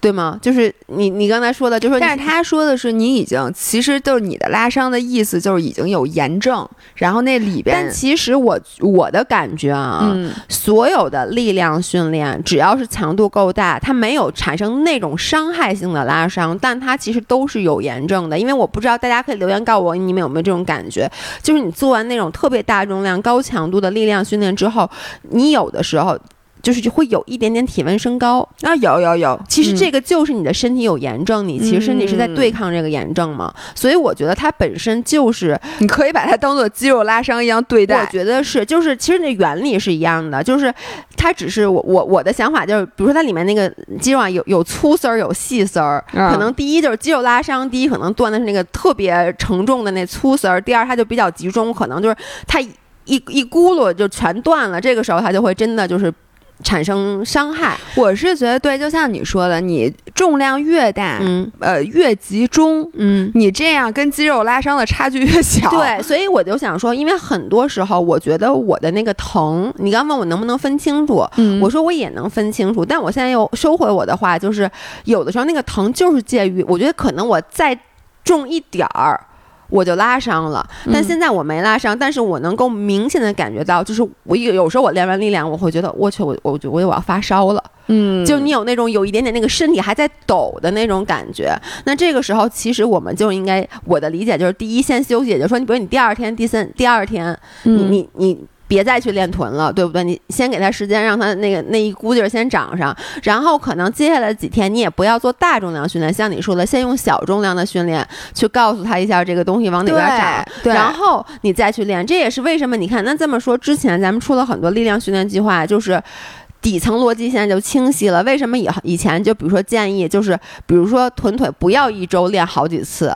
对吗？就是你你刚才说的，就说，但是他说的是你已经，其实就是你的拉伤的意思，就是已经有炎症，然后那里边。但其实我我的感觉啊，所有的力量训练，只要是强度够大，它没有产生那种伤害性的拉伤，但它其实都是有炎症的。因为我不知道大家可以留言告诉我，你们有没有这种感觉？就是你做完那种特别大重量、高强度的力量训练之后，你有的时候。就是会有一点点体温升高。啊，有有有，其实这个就是你的身体有炎症，你其实身体是在对抗这个炎症嘛，所以我觉得它本身就是你可以把它当做肌肉拉伤一样对待。我觉得是，就是其实那原理是一样的，就是它只是我我我的想法就是，比如说它里面那个肌肉啊，有有粗丝儿有细丝儿，可能第一就是肌肉拉伤，第一可能断的是那个特别承重的那粗丝儿，第二它就比较集中，可能就是它一一咕噜就全断了，这个时候它就会真的就是。产生伤害，我是觉得对，就像你说的，你重量越大，嗯呃，越集中，嗯。你这样跟肌肉拉伤的差距越小。对，所以我就想说，因为很多时候，我觉得我的那个疼，你刚问我能不能分清楚，嗯，我说我也能分清楚，但我现在又收回我的话，就是有的时候那个疼就是介于，我觉得可能我再重一点儿。我就拉伤了，但嗯。现在我没拉伤，但是我能够明显的感觉到，就是我有有时候我练完力量，我会觉得我去，我我觉我我要发烧了，嗯，就你有那种有一点点那个身体还在抖的那种感觉。那这个时候，其实我们就应该，我的理解就是，第一先休息，也就是说，你比如你第二天、第三、第二天，你嗯你你别再去练臀了，对不对？你先给他时间，让他那个那一股劲儿先长上，然后可能接下来几天你也不要做大重量训练，像你说的，先用小重量的训练去告诉他一下这个东西往哪边长。对，然后你再去练，这也是为什么你看，那这么说，之前咱们出了很多力量训练计划，就是底层逻辑现在就清晰了。为什么以以前就比如说建议，就是比如说臀腿不要一周练好几次，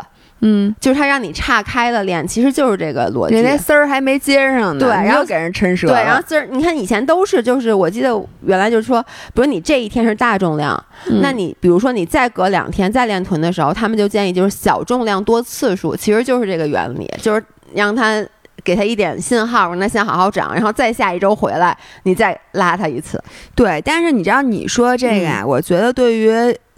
嗯，就是他让你岔开了练，其实就是这个逻辑。人家丝儿还没接上呢，对然后你又给人抻折对，然后丝儿你看以前都是就是我记得原来就是说，比如你这一天是大重量，嗯那你比如说你再隔两天再练臀的时候，他们就建议就是小重量多次数，其实就是这个原理，就是让他给他一点信号，让他先好好长，然后再下一周回来你再拉他一次。对，但是你知道你说这个啊，我觉得对于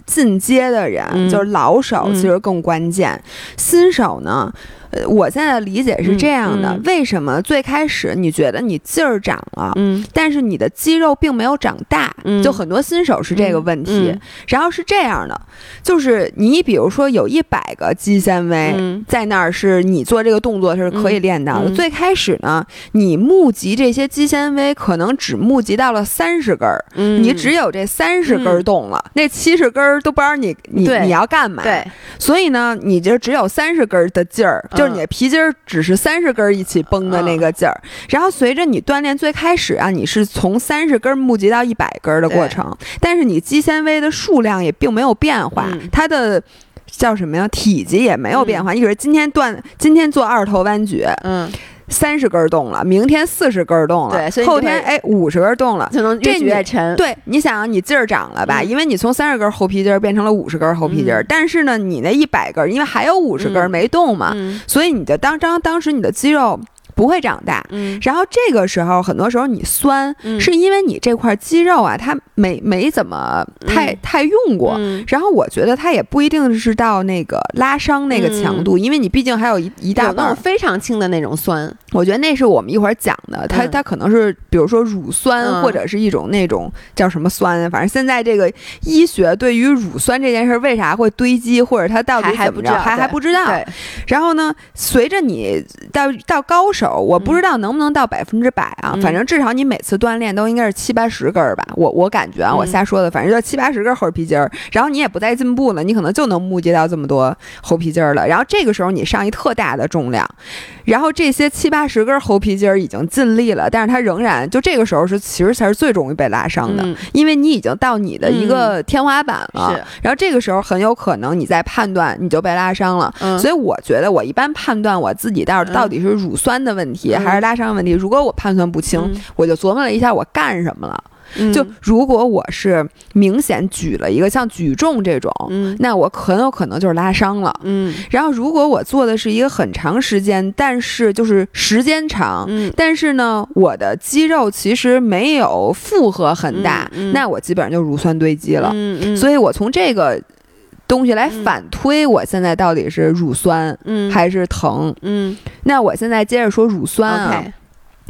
进阶的人，嗯就是老手，嗯其实更关键。新手呢，呃，我现在的理解是这样的：嗯嗯为什么最开始你觉得你劲儿长了？嗯但是你的肌肉并没有长大，嗯就很多新手是这个问题。然后是这样的，就是你比如说有一百个肌纤维、嗯在那儿，是你做这个动作是可以练到的。最开始呢，你募集这些肌纤维可能只募集到了三十根儿，嗯你只有这三十根儿动了，那七十根儿都不知道你你你要干嘛。对，所以呢，你就只有三十根儿的劲儿，嗯就是你的皮筋儿只是三十根儿一起绷的那个劲儿。然后随着你锻炼最开始啊，你是从三十根儿募集到一百根儿的过程，但是你肌纤维的数量也并没有变化，嗯它的。叫什么呀？体积也没有变化。你比如今天锻，今天做二头弯举，嗯，三十根儿动了，明天四十根儿动了，对所以后天哎五十根儿动了，就能越举这你越沉。对，你想啊，你劲儿长了吧？嗯因为你从三十根猴皮筋儿变成了五十根猴皮筋儿，嗯但是呢，你那一百根儿，因为还有五十根没动嘛，嗯所以你的当当当时你的肌肉不会长大。嗯然后这个时候，很多时候你酸，嗯是因为你这块肌肉啊，它没没怎么太、嗯太用过。嗯然后我觉得它也不一定是到那个拉伤那个强度，因为你毕竟还有一一大半。非常轻的那种酸。我觉得那是我们一会儿讲的，它嗯它可能是比如说乳酸，嗯或者是一种那种叫什么酸啊，反正现在这个医学对于乳酸这件事儿为啥会堆积，或者它到底怎么着，还不知道对还不知道。对，然后呢，随着你到到高手，我不知道能不能到百分之百啊，嗯反正至少你每次锻炼都应该是七八十根儿吧，我我感觉啊，嗯我瞎说的，反正就七八十根猴皮筋儿，然后你也不再进步了，你可能就能募集到这么多猴皮筋儿了。然后这个时候你上一特大的重量，然后这些七八十根猴皮筋儿已经尽力了，但是它仍然就这个时候是其实才是最容易被拉伤的，嗯因为你已经到你的一个天花板了。是然后这个时候很有可能你在判断你就被拉伤了。嗯所以我觉得我一般判断我自己到嗯到底是乳酸的问题、嗯还是拉伤的问题。如果我判断不清，嗯我就琢磨了一下我干什么了。嗯就如果我是明显举了一个像举重这种，嗯那我很有可能就是拉伤了。嗯然后如果我做的是一个很长时间，但是就是时间长。嗯但是呢，我的肌肉其实没有负荷很大，那我基本上就乳酸堆积了。嗯嗯，所以我从这个东西来嗯反推，我现在到底是乳酸嗯。还是疼？嗯。那我现在接着说乳酸啊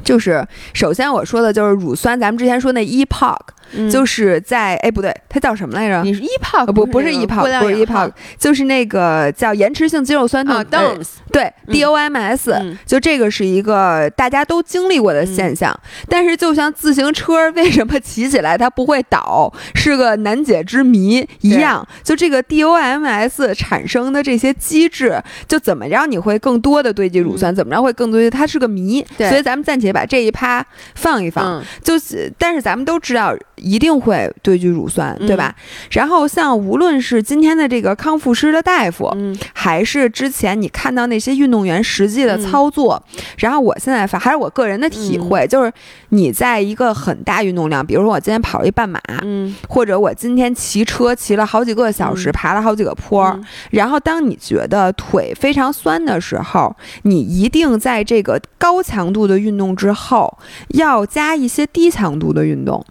就是首先我说的就是乳酸，咱们之前说那 EPOC，、嗯。就是在哎不对，它叫什么来着？你是 EPOC 呃不不是那个 EPOC，不是氧化 EPOC，就是那个叫延迟性肌肉酸痛啊呃 DOMS 对嗯。DOMS，、嗯。就这个是一个大家都经历过的现象。但是就像自行车为什么骑起来它不会倒，是个难解之谜一样，就这个 DOMS 产生的这些机制，就怎么让你会更多的堆积乳酸，怎么着会更多的，它是个谜。所以咱们暂且把这一趴放一放。嗯。就是，但是咱们都知道，一定会堆积乳酸，对吧？然后像无论是今天的这个康复师的大夫，还是之前你看到那些运动员实际的操作，然后我现在发还是我个人的体会，就是你在一个很大运动量，比如说我今天跑一半马，嗯，或者我今天骑车骑了好几个小时，爬了好几个坡，然后当你觉得腿非常酸的时候，你一定在这个高强度的运动之后要加一些低强度的运动。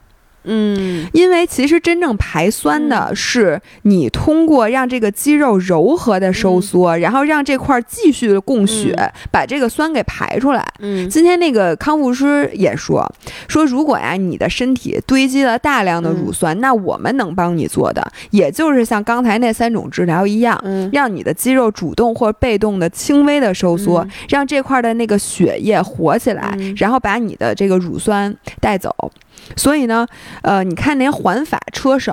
嗯，因为其实真正排酸的是你通过让这个肌肉柔和的收缩，然后让这块继续的供血，把这个酸给排出来。嗯，今天那个康复师也说说，如果呀你的身体堆积了大量的乳酸，那我们能帮你做的，也就是像刚才那三种治疗一样，让你的肌肉主动或被动的轻微的收缩，让这块的那个血液活起来，然后把你的这个乳酸带走。所以呢，呃，你看那些环法车手，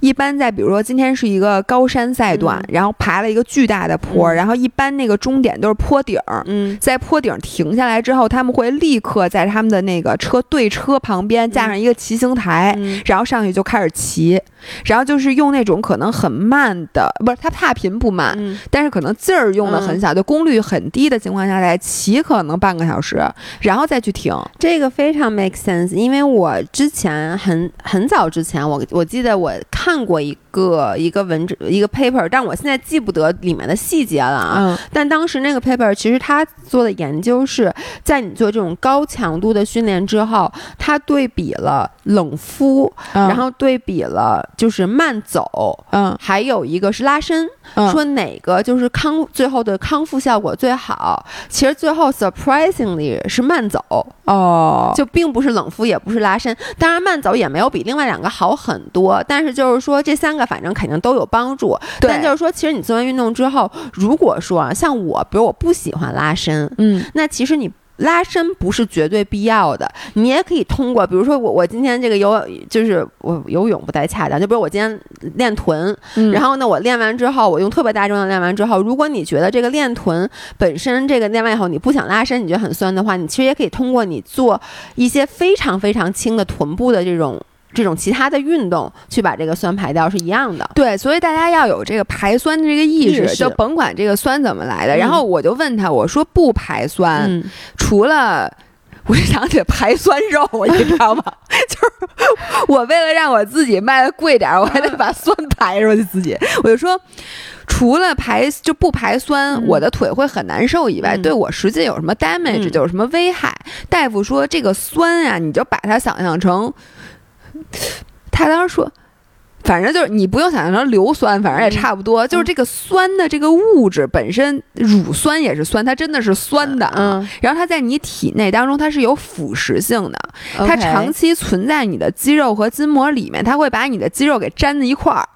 一般在比如说今天是一个高山赛段，然后爬了一个巨大的坡，然后一般那个终点都是坡顶儿。嗯，在坡顶停下来之后，他们会立刻在他们的那个车对车旁边架上一个骑行台，然后上去就开始骑，然后就是用那种可能很慢的，不是他踏频不慢，但是可能劲儿用的很小，就功率很低的情况下来骑，可能半个小时，然后再去停。这个非常 make sense，因为我。之前很很早之前，我我记得我看过一个一个文一个 paper，但我现在记不得里面的细节了啊。但当时那个 paper 其实他做的研究是在你做这种高强度的训练之后，他对比了冷敷，然后对比了就是慢走，嗯，还有一个是拉伸，说哪个就是康最后的康复效果最好。其实最后 surprisingly 是慢走哦，就并不是冷敷，也不是拉伸。当然，慢走也没有比另外两个好很多，但是就是说这三个反正肯定都有帮助。但就是说，其实你做完运动之后，如果说像我，比如我不喜欢拉伸，嗯，那其实你。拉伸不是绝对必要的，你也可以通过，比如说我我今天这个游就是我游泳不太恰当，就比如我今天练臀，然后呢我练完之后，我用特别大重量练完之后，如果你觉得这个练臀本身这个练完以后你不想拉伸，你觉得很酸的话，你其实也可以通过你做一些非常非常轻的臀部的这种。这种其他的运动去把这个酸排掉是一样的，对，所以大家要有这个排酸的这个意识，就甭管这个酸怎么来的。然后我就问他，我说不排酸，除了我就想起排酸肉，你知道吗？[LAUGHS] 就是我为了让我自己卖的贵点，我还得把酸排出去自己。我就说，除了排就不排酸，我的腿会很难受以外，对我实际有什么 damage，就有什么危害？大夫说这个酸啊，你就把它想象成。他当时说，反正就是你不用想象成硫酸，反正也差不多。就是这个酸的这个物质本身，乳酸也是酸，它真的是酸的。嗯，然后它在你体内当中，它是有腐蚀性的，它长期存在你的肌肉和筋膜里面，它会把你的肌肉给粘在一块儿。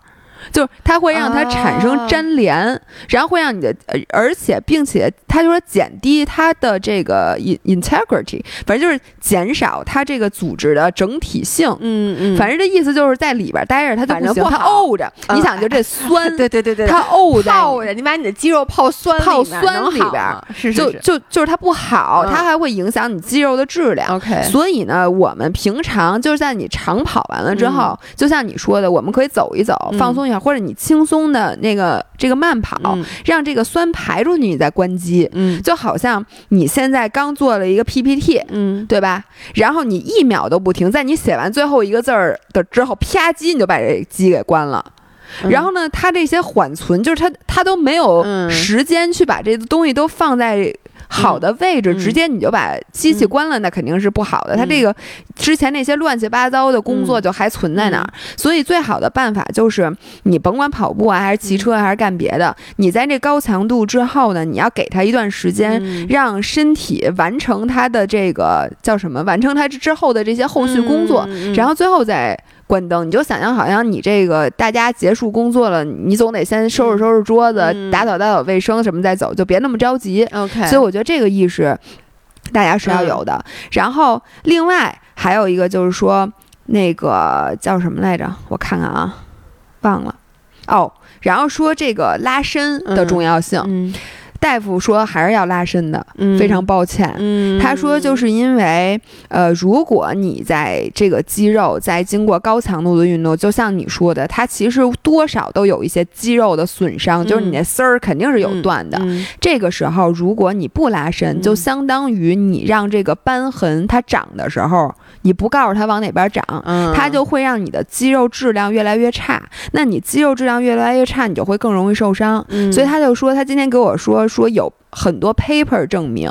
就它会让它产生粘连，然后会让你的，而且并且它就说减低它的这个 integrity，反正就是减少它这个组织的整体性。嗯嗯，反正这意思就是在里边待着它就不行，它沤着。你想就这酸，[LAUGHS] 对对对对，它沤泡着，你把你的肌肉泡酸泡酸里边，是就就就是它不好，它还会影响你肌肉的质量。OK，所以呢，我们平常就是在你长跑完了之后，就像你说的，我们可以走一走，放松一下。或者你轻松的那个这个慢跑，让这个酸排出去，你再关机，嗯，就好像你现在刚做了一个 PPT，嗯，对吧？然后你一秒都不停，在你写完最后一个字儿的之后，啪叽你就把这机给关了。然后呢，它这些缓存就是它它都没有时间去把这个东西都放在。好的位置，直接你就把机器关了，那肯定是不好的。它这个之前那些乱七八糟的工作就还存在那儿，所以最好的办法就是你甭管跑步啊，还是骑车，还是干别的，你在这高强度之后呢，你要给它一段时间，让身体完成它的这个叫什么，完成它之后的这些后续工作，然后最后再。关灯，你就想象好像你这个大家结束工作了，你总得先收拾收拾桌子，打扫打扫卫生什么再走，就别那么着急。OK，所以我觉得这个意识大家是要有的。然后另外还有一个就是说，那个叫什么来着？我看看啊，忘了。哦，然后说这个拉伸的重要性。大夫说还是要拉伸的，嗯非常抱歉。嗯，他说，就是因为，呃，如果你在这个肌肉在经过高强度的运动，就像你说的，它其实多少都有一些肌肉的损伤，就是你那丝儿肯定是有断的。嗯这个时候，如果你不拉伸，嗯就相当于你让这个瘢痕它长的时候，你不告诉他往哪边长，嗯，它就会让你的肌肉质量越来越差。那你肌肉质量越来越差，你就会更容易受伤。嗯，所以他就说，他今天给我说说有很多 paper 证明，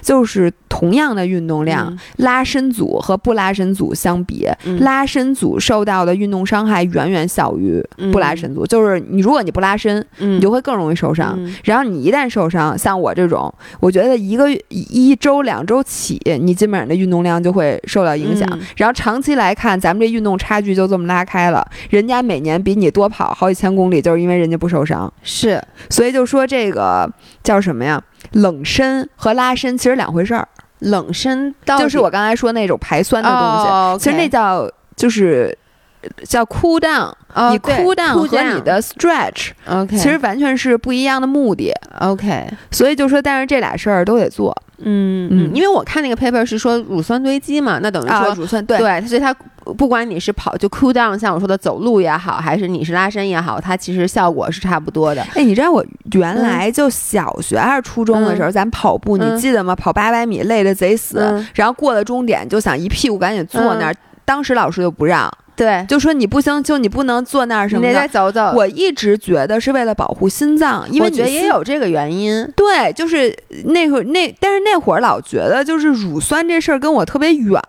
就是同样的运动量，嗯拉伸组和不拉伸组相比，嗯拉伸组受到的运动伤害远远小于不拉伸组。就是你如果你不拉伸，嗯，你就会更容易受伤。嗯然后你一旦受伤，像我这种，我觉得一个月一一周两周起，你基本上的运动量就会受到影响。嗯然后长期来看，咱们这运动差距就这么拉开了，人家每年比你多跑好几千公里，就是因为人家不受伤。是所以就说这个叫什么呀？冷身和拉伸其实两回事儿，冷身到，就是我刚才说那种排酸的东西，哦其实那叫就是呃叫 cool down，、你 cool down 和你的 stretch OK，其实完全是不一样的目的。OK，所以就说，但是这俩事儿都得做嗯嗯因为我看那个 paper 是说乳酸堆积嘛，那等于啊，说。乳酸对。对，所以它不管你是跑就 cool down，像我说的走路也好，还是你是拉伸也好，它其实效果是差不多的。哎，你知道我原来就小学还是初中的时候，咱跑步，嗯你记得吗？跑八百米累得贼死，嗯然后过了终点就想一屁股赶紧坐那儿，当时老师就不让，对，就说你不行，就你不能坐那儿什你得再么的。走走。我一直觉得是为了保护心脏，因为我觉得也有这个原因。对，就是那会儿那，但是那会儿老觉得就是乳酸这事儿跟我特别远，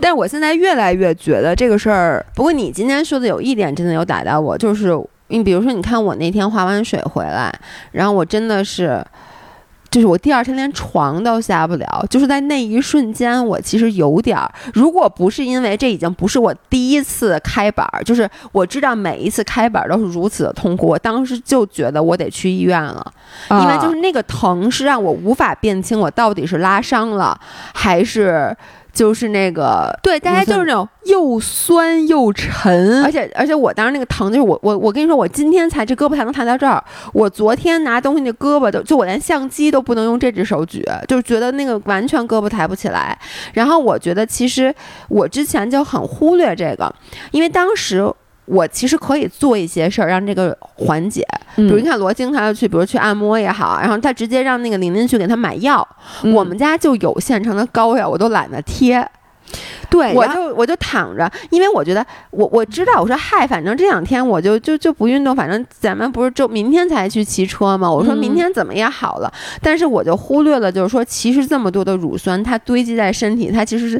但是我现在越来越觉得这个事儿，不过你今天说的有一点真的有打到我，就是你比如说，你看我那天滑完水回来，然后我真的是。就是我第二天连床都下不了，就是在那一瞬间，我其实有点儿，如果不是因为这已经不是我第一次开板儿，就是我知道每一次开板儿都是如此的痛苦，我当时就觉得我得去医院了，因为就是那个疼是让我无法辨清我到底是拉伤了还是就是那个对，大家就是那种又酸又沉，而且而且我当时那个疼，就是我我我跟你说，我今天才这胳膊才能抬到这儿，我昨天拿东西那胳膊都就我连相机都不能用这只手举，就是觉得那个完全胳膊抬不起来。然后我觉得其实我之前就很忽略这个，因为当时。我其实可以做一些事儿让这个缓解，比比如你看罗京他要去，比如去按摩也好，然后他直接让那个琳琳去给他买药，嗯。我们家就有现成的膏药，我都懒得贴。对，我就我就躺着，因为我觉得我我知道，我说嗨，反正这两天我就就就不运动，反正咱们不是就明天才去骑车吗？我说嗯明天怎么也好了，但是我就忽略了，就是说其实这么多的乳酸它堆积在身体，它其实是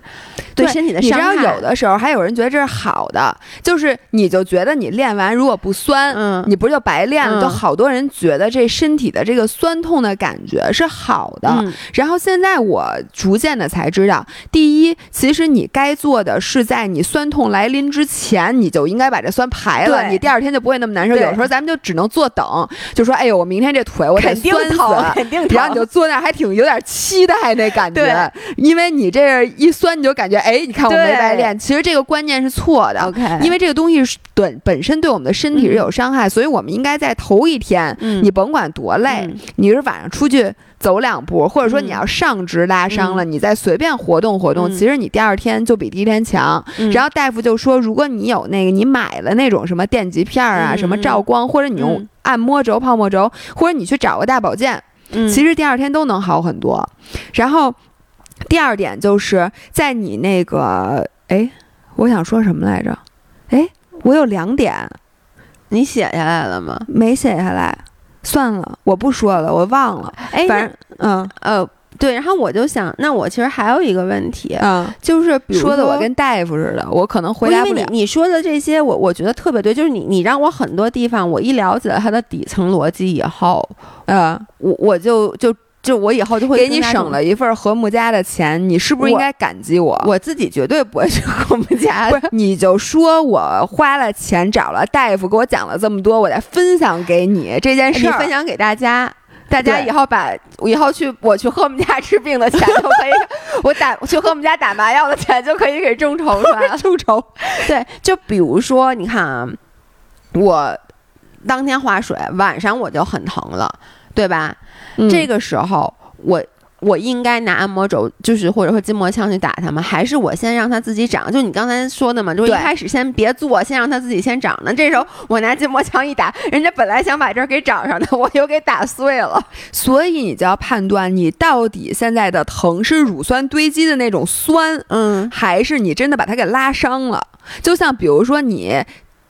对对身体的你知道伤害。有的时候还有人觉得这是好的，就是你就觉得你练完如果不酸，嗯，你不是就白练了？嗯就好多人觉得这身体的这个酸痛的感觉是好的。嗯然后现在我逐渐的才知道，第一，其实你该做的是在你酸痛来临之前，你就应该把这酸排了，你第二天就不会那么难受。有时候咱们就只能坐等，就说哎呦，我明天这腿我得酸死。疼，肯定疼。然后你就坐那儿，还挺有点期待那感觉，[LAUGHS] 因为你这一酸，你就感觉哎，你看我没白练。其实这个观念是错的，OK，因为这个东西是本本身对我们的身体是有伤害，所以我们应该在头一天，嗯你甭管多累，嗯你是晚上出去走两步，或者说你要上肢拉伤了，你再随便活动活动，嗯。其实你第二天就比第一天强。嗯。然后大夫就说，如果你有那个你买了那种什么电极片啊，嗯什么照光，或者你用嗯。按摩轴、泡沫轴，或者你去找个大保健，嗯。其实第二天都能好很多。然后第二点就是在你那个，哎，我想说什么来着？哎，我有两点。你写下来了吗？没写下来，算了，我不说了，我忘了。哎，反正，嗯呃对，然后我就想，那我其实还有一个问题，嗯，就是比如说的我跟大夫似的，我可能回答不了。因为你你说的这些，我我觉得特别对，就是你你让我很多地方，我一了解了它的底层逻辑以后，呃，我我就就就我以后就会给你省了一份和睦家的钱，你是不是应该感激我？我自己绝对不会去和睦家。不是，你就说我花了钱找了大夫，给我讲了这么多，我再分享给你这件事儿。分享给大家，大家以后把我以后去我去和睦家治病的钱就可以，[LAUGHS] 我打我去和睦家打麻药的钱就可以给众筹出来了。[LAUGHS] 众筹，对，就比如说，你看啊，我当天划水，晚上我就很疼了。对吧？这个时候我。我应该拿按摩轴，就是或者说筋膜枪去打它吗？还是我先让它自己长？就你刚才说的嘛，就一开始先别做，先让它自己先长呢。这时候我拿筋膜枪一打，人家本来想把这儿给长上的，我又给打碎了。所以你就要判断，你到底现在的疼是乳酸堆积的那种酸，嗯，还是你真的把它给拉伤了？就像比如说你。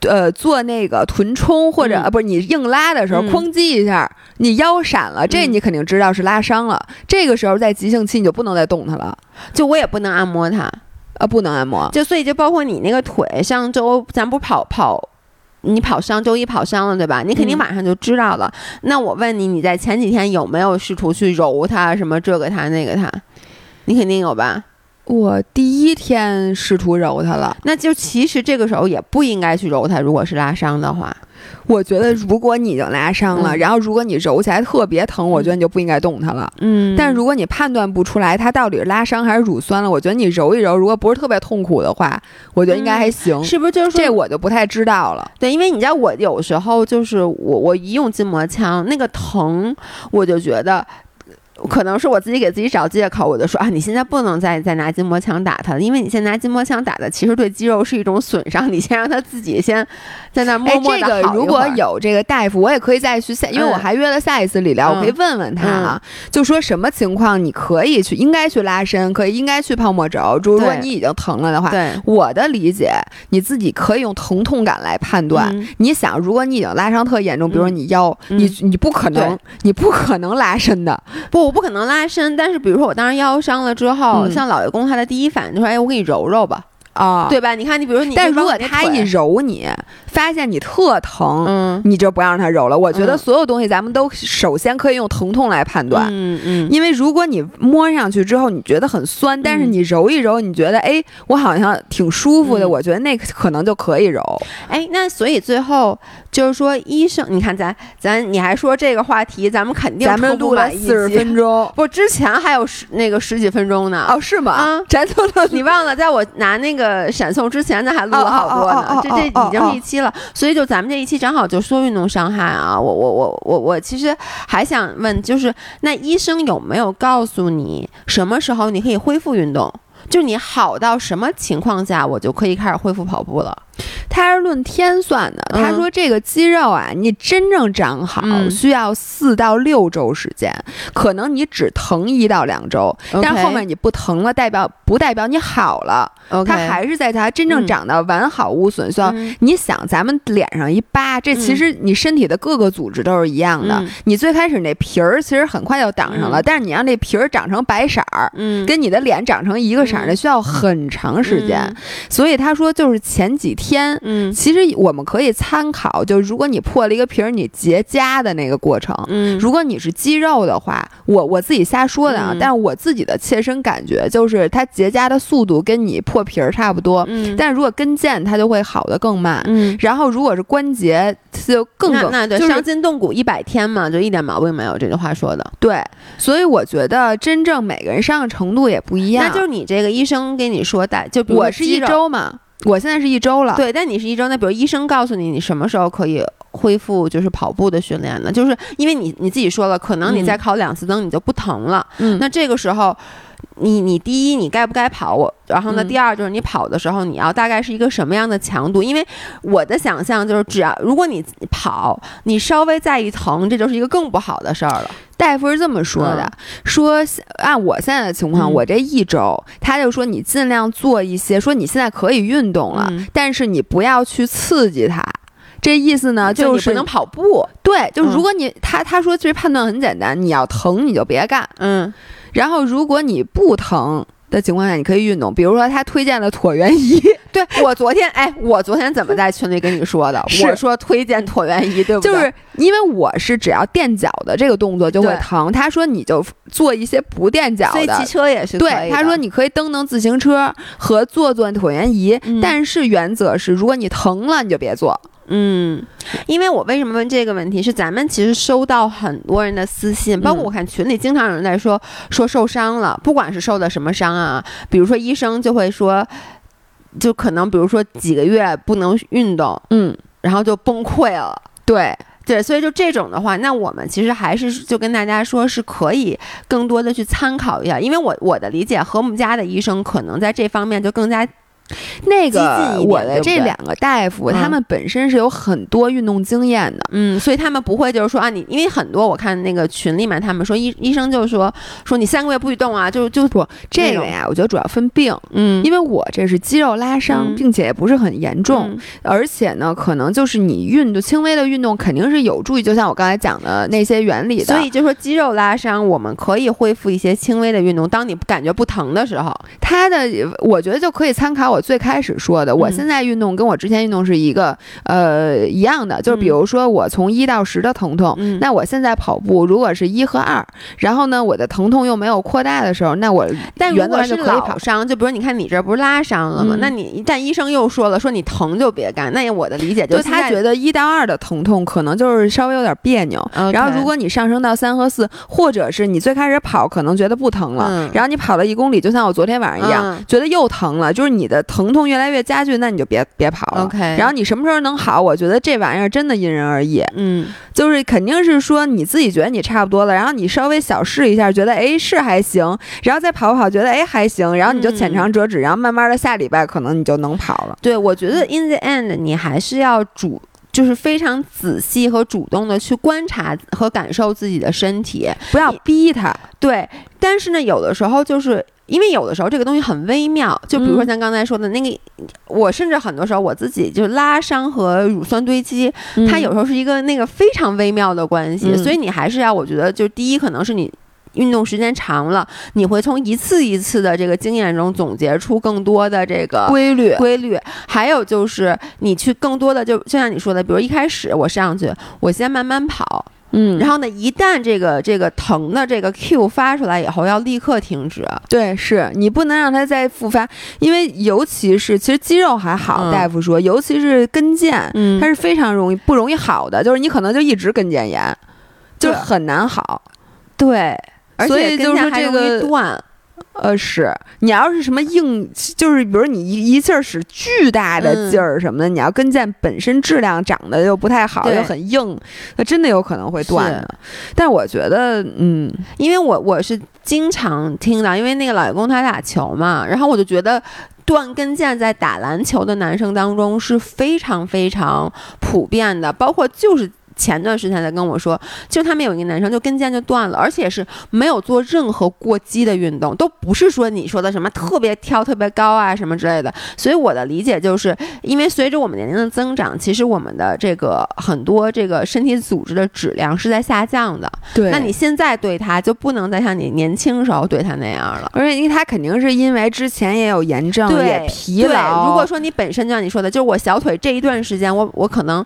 呃，做那个臀冲或者啊，不是你硬拉的时候，哐叽一下，你腰闪了，这你肯定知道是拉伤了。这个时候在急性期你就不能再动它了，就我也不能按摩它，呃，不能按摩。就所以就包括你那个腿，上周咱不跑跑，你跑伤，周一跑伤了对吧？你肯定马上就知道了。那我问你，你在前几天有没有试图去揉它，什么这个它那个它？你肯定有吧？我第一天试图揉它了，那就其实这个时候也不应该去揉它。如果是拉伤的话，我觉得如果你已经拉伤了，然后如果你揉起来特别疼，我觉得你就不应该动它了。嗯，但如果你判断不出来它到底是拉伤还是乳酸了，我觉得你揉一揉，如果不是特别痛苦的话，我觉得应该还行。是不是就是这我就不太知道了？对，因为你知道我有时候就是我我一用筋膜枪那个疼，我就觉得。可能是我自己给自己找借口，我就说啊，你现在不能再再拿筋膜枪打他了，因为你现在拿筋膜枪打的，其实对肌肉是一种损伤。你先让他自己先在那默默的哎这个如果有这个大夫，我也可以再去下，因为我还约了下一次理疗，我可以问问他啊，就说什么情况你可以去，应该去拉伸，可以应该去泡沫轴。如果你已经疼了的话，我的理解，你自己可以用疼痛感来判断。你想，如果你已经拉伤特严重，比如说你腰，你你不可能，你不可能拉伸的，不，我不可能拉伸。但是，比如说我当时腰伤了之后，像老爷公他的第一反应就说：“哎，我给你揉揉吧。”啊，对吧？你看，你比如你，但如果他一揉你，发现你特疼，嗯，你就不让他揉了。我觉得所有东西咱们都首先可以用疼痛来判断，嗯嗯，因为如果你摸上去之后你觉得很酸，但是你揉一揉，你觉得哎，我好像挺舒服的，我觉得那可能就可以揉。哎，那所以最后就是说，医生，你看咱咱你还说这个话题，咱们肯定咱们录了四十分钟，不，之前还有十那个十几分钟呢。哦，是吗？啊，咱都你忘了，在我拿那个。呃，闪送之前呢还录了好多呢，这这已经是一期了，所以就咱们这一期正好就说运动伤害啊。我我我我我其实还想问，就是那医生有没有告诉你什么时候你可以恢复运动？就你好到什么情况下，我就可以开始恢复跑步了？他是论天算的。他说这个肌肉啊，你真正长好需要四到六周时间，可能你只疼一到两周，但后面你不疼了，代表不代表你好了？它还是在它真正长到完好无损。需要你想，咱们脸上一疤，这其实你身体的各个组织都是一样的。你最开始那皮儿其实很快就挡上了，但是你让那皮儿长成白色儿，跟你的脸长成一个色儿，那需要很长时间。所以他说，就是前几天，嗯，其实我们可以参考，就如果你破了一个皮儿，你结痂的那个过程。嗯，如果你是肌肉的话，我我自己瞎说的啊，但是我自己的切身感觉就是，它结痂的速度跟你破皮儿差不多。嗯，但是如果跟腱，它就会好的更慢。嗯，然后如果是关节，就更更那对伤筋动骨一百天嘛，就一点毛病没有。这句话说的对，所以我觉得真正每个人伤的程度也不一样。那就是你这个医生跟你说的，就我是一周嘛。我现在是一周了，对，但你是一周，那比如医生告诉你，你什么时候可以恢复就是跑步的训练呢？就是因为你你自己说了，可能你再考两次灯你就不疼了，嗯，那这个时候。你你第一你该不该跑我，然后呢第二就是你跑的时候你要大概是一个什么样的强度？因为我的想象就是只要如果你跑你稍微再一疼，这就是一个更不好的事儿了。大夫是这么说的，说按我现在的情况，我这一周他就说你尽量做一些，说你现在可以运动了，但是你不要去刺激它。这意思呢就是不能跑步。对，就是如果你他他说其实判断很简单，你要疼你就别干。嗯。然后，如果你不疼的情况下，你可以运动。比如说，他推荐了椭圆仪。[LAUGHS] 对我昨天，哎，我昨天怎么在群里跟你说的？我说推荐椭圆仪，对不对？就是因为我是只要垫脚的这个动作就会疼。他说你就做一些不垫脚的。所以骑车也是对，他说你可以蹬蹬自行车和坐坐椭圆仪，但是原则是，如果你疼了，你就别做。嗯，因为我为什么问这个问题？是咱们其实收到很多人的私信，包括我看群里经常有人在说说受伤了，不管是受的什么伤啊，比如说医生就会说，就可能比如说几个月不能运动，嗯，然后就崩溃了。对，对，所以就这种的话，那我们其实还是就跟大家说是可以更多的去参考一下，因为我我的理解，和睦家的医生可能在这方面就更加。[LAUGHS] 那个我的这两个大夫，他们本身是有很多运动经验的，嗯，所以他们不会就是说啊，你因为很多我看那个群里面，他们说医医生就是说说你三个月不许动啊，就就不这个呀，我觉得主要分病，嗯，因为我这是肌肉拉伤，并且也不是很严重，而且呢，可能就是你运动轻微的运动肯定是有助于，就像我刚才讲的那些原理的，所以就说肌肉拉伤，我们可以恢复一些轻微的运动，当你感觉不疼的时候，它的我觉得就可以参考。我最开始说的，我现在运动跟我之前运动是一个呃一样的，就是比如说我从一到十的疼痛，那我现在跑步如果是一和二，然后呢我的疼痛又没有扩大的时候，那我但原则上就可以跑。伤。就比如你看你这不是拉伤了吗？那你一旦医生又说了说你疼就别干，那我的理解就是他觉得一到二的疼痛可能就是稍微有点别扭，然后如果你上升到三和四，或者是你最开始跑可能觉得不疼了，然后你跑了一公里，就像我昨天晚上一样，觉得又疼了，就是你的疼痛越来越。加剧，那你就别别跑了。OK，然后你什么时候能好？我觉得这玩意儿真的因人而异。嗯，就是肯定是说你自己觉得你差不多了，然后你稍微小试一下，觉得哎是还行，然后再跑跑，觉得哎还行，然后你就浅尝辄止，然后慢慢的下礼拜可能你就能跑了。对，我觉得 in the end 你还是要主，就是非常仔细和主动的去观察和感受自己的身体，不要逼他。对，但是呢，有的时候就是。因为有的时候这个东西很微妙，就比如说像刚才说的那个，我甚至很多时候我自己就拉伤和乳酸堆积，它有时候是一个那个非常微妙的关系，所以你还是要，我觉得就第一可能是你运动时间长了，你会从一次一次的这个经验中总结出更多的这个规律。规律，还有就是你去更多的就就像你说的，比如一开始我上去，我先慢慢跑。嗯，然后呢，一旦这个这个疼的这个 Q 发出来以后，要立刻停止。对，是你不能让它再复发，因为尤其是其实肌肉还好，大夫说，尤其是跟腱，它是非常容易不容易好的，就是你可能就一直跟腱炎，就很难好。对，而且跟腱还容易断。呃，是你要是什么硬，就是比如你一一气儿使巨大的劲儿什么的，你要跟腱本身质量长得又不太好，又很硬，那真的有可能会断的。但我觉得，嗯，因为我我是经常听到，因为那个老公他打球嘛，然后我就觉得断跟腱在打篮球的男生当中是非常非常普遍的，包括就是。前段时间才跟我说，就他们有一个男生就跟腱就断了，而且是没有做任何过激的运动，都不是说你说的什么特别跳特别高啊什么之类的。所以我的理解就是，因为随着我们年龄的增长，其实我们的这个很多这个身体组织的质量是在下降的。对，那你现在对他就不能再像你年轻时候对他那样了，而且因为他肯定是因为之前也有炎症，也疲劳。如果说你本身就像你说的，就是我小腿这一段时间，我我可能。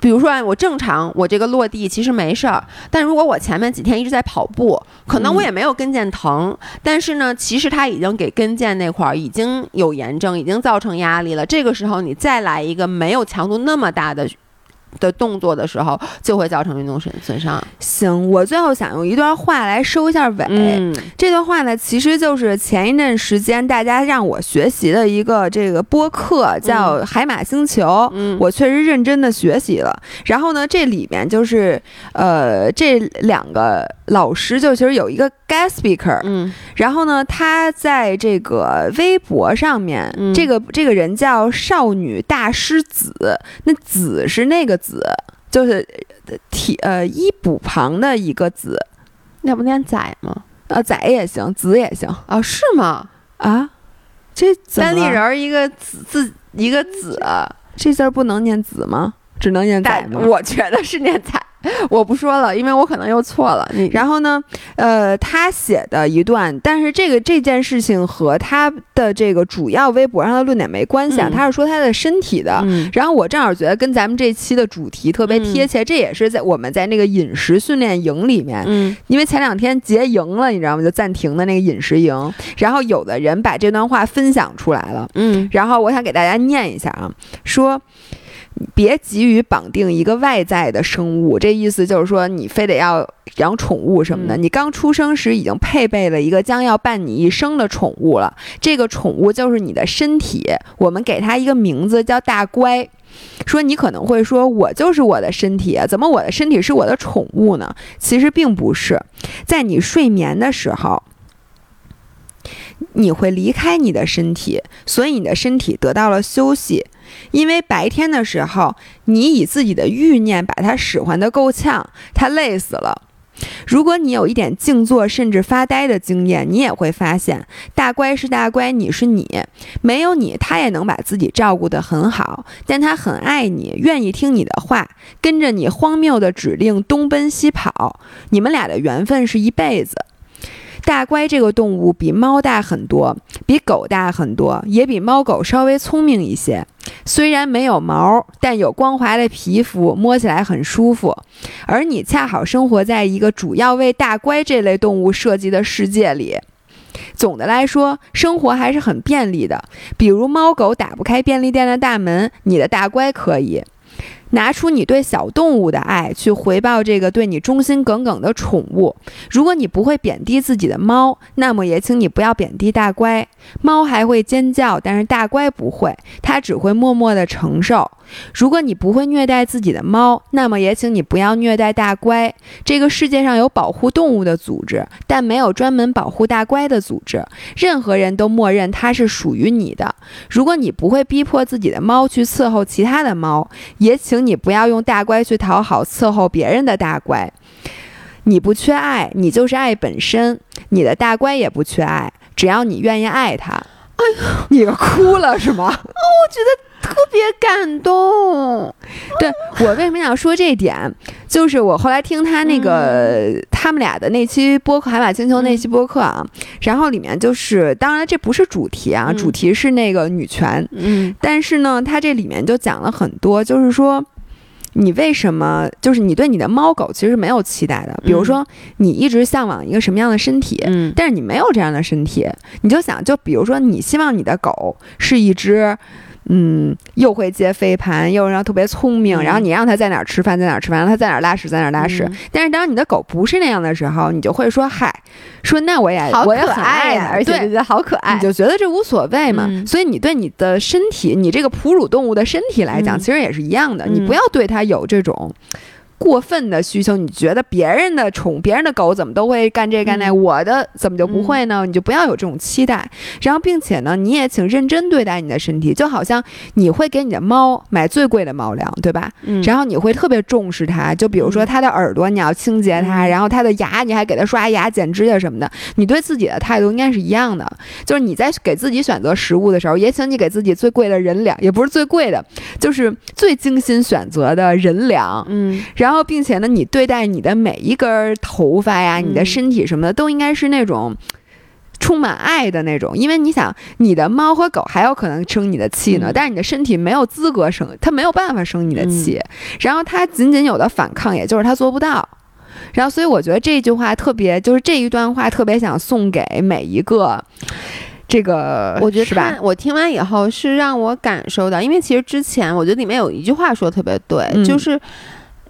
比如说，我正常，我这个落地其实没事儿。但如果我前面几天一直在跑步，可能我也没有跟腱疼，但是呢，其实它已经给跟腱那块儿已经有炎症，已经造成压力了。这个时候你再来一个没有强度那么大的。的动作的时候就会造成运动损损伤。行，我最后想用一段话来收一下尾。嗯，这段话呢，其实就是前一阵时间大家让我学习的一个这个播客，叫《海马星球》。嗯，我确实认真的学习了。然后呢，这里面就是呃，这两个老师就其实有一个 guest speaker。嗯，然后呢，他在这个微博上面，这个这个人叫少女大师子，那子是那个。子就是体呃一补旁的一个子，那不念仔吗？啊，仔也行，子也行啊？是吗？啊，这单立人一个子字一个子，这字不能念子吗？只能念仔吗？我觉得是念仔。[LAUGHS] 我不说了，因为我可能又错了。你然后呢？呃，他写的一段，但是这个这件事情和他的这个主要微博上的论点没关系啊。他是说他的身体的。然后我正好觉得跟咱们这期的主题特别贴切，这也是在我们在那个饮食训练营里面，嗯，因为前两天结营了，你知道吗？就暂停的那个饮食营。然后有的人把这段话分享出来了，嗯，然后我想给大家念一下啊，说。别急于绑定一个外在的生物，这意思就是说，你非得要养宠物什么的。你刚出生时已经配备了一个将要伴你一生的宠物了，这个宠物就是你的身体。我们给它一个名字叫大乖。说你可能会说，我就是我的身体，怎么我的身体是我的宠物呢？其实并不是，在你睡眠的时候，你会离开你的身体，所以你的身体得到了休息。因为白天的时候，你以自己的欲念把它使唤得够呛，它累死了。如果你有一点静坐甚至发呆的经验，你也会发现，大乖是大乖，你是你，没有你，他也能把自己照顾得很好。但他很爱你，愿意听你的话，跟着你荒谬的指令东奔西跑。你们俩的缘分是一辈子。大乖这个动物比猫大很多，比狗大很多，也比猫狗稍微聪明一些。虽然没有毛，但有光滑的皮肤，摸起来很舒服。而你恰好生活在一个主要为大乖这类动物设计的世界里。总的来说，生活还是很便利的。比如猫狗打不开便利店的大门，你的大乖可以。拿出你对小动物的爱去回报这个对你忠心耿耿的宠物。如果你不会贬低自己的猫，那么也请你不要贬低大乖。猫还会尖叫，但是大乖不会，它只会默默地承受。如果你不会虐待自己的猫，那么也请你不要虐待大乖。这个世界上有保护动物的组织，但没有专门保护大乖的组织。任何人都默认它是属于你的。如果你不会逼迫自己的猫去伺候其他的猫，也请你不要用大乖去讨好伺候别人的大乖。你不缺爱，你就是爱本身。你的大乖也不缺爱，只要你愿意爱他。哎呦，你哭了是吗？哦，我觉得。特别感动，对我为什么想说这点，就是我后来听他那个他们俩的那期播客《海马星球》那期播客啊，然后里面就是，当然这不是主题啊，主题是那个女权，嗯，但是呢，他这里面就讲了很多，就是说你为什么，就是你对你的猫狗其实没有期待的，比如说你一直向往一个什么样的身体，嗯，但是你没有这样的身体，你就想，就比如说你希望你的狗是一只。嗯，又会接飞盘，又然后特别聪明，然后你让它在哪儿吃饭，在哪儿吃饭，让它在哪儿拉屎，在哪儿拉屎。但是当你的狗不是那样的时候，你就会说嗨，说那我也我也很爱呀，而且觉得好可爱，你就觉得这无所谓嘛。所以你对你的身体，你这个哺乳动物的身体来讲，其实也是一样的，你不要对它有这种。过分的需求，你觉得别人的宠、别人的狗怎么都会干这干那，我的怎么就不会呢？你就不要有这种期待。然后，并且呢，你也请认真对待你的身体，就好像你会给你的猫买最贵的猫粮，对吧？嗯。然后你会特别重视它，就比如说它的耳朵，你要清洁它；然后它的牙，你还给它刷牙、剪指甲什么的。你对自己的态度应该是一样的，就是你在给自己选择食物的时候，也请你给自己最贵的人粮，也不是最贵的，就是最精心选择的人粮。嗯。然然后，并且呢，你对待你的每一根头发呀，你的身体什么的，都应该是那种充满爱的那种。因为你想，你的猫和狗还有可能生你的气呢，但是你的身体没有资格生，它没有办法生你的气。然后它仅仅有的反抗，也就是它做不到。然后，所以我觉得这句话特别，就是这一段话特别想送给每一个。这个我觉得是吧？我听完以后是让我感受到，因为其实之前我觉得里面有一句话说的特别对，就是。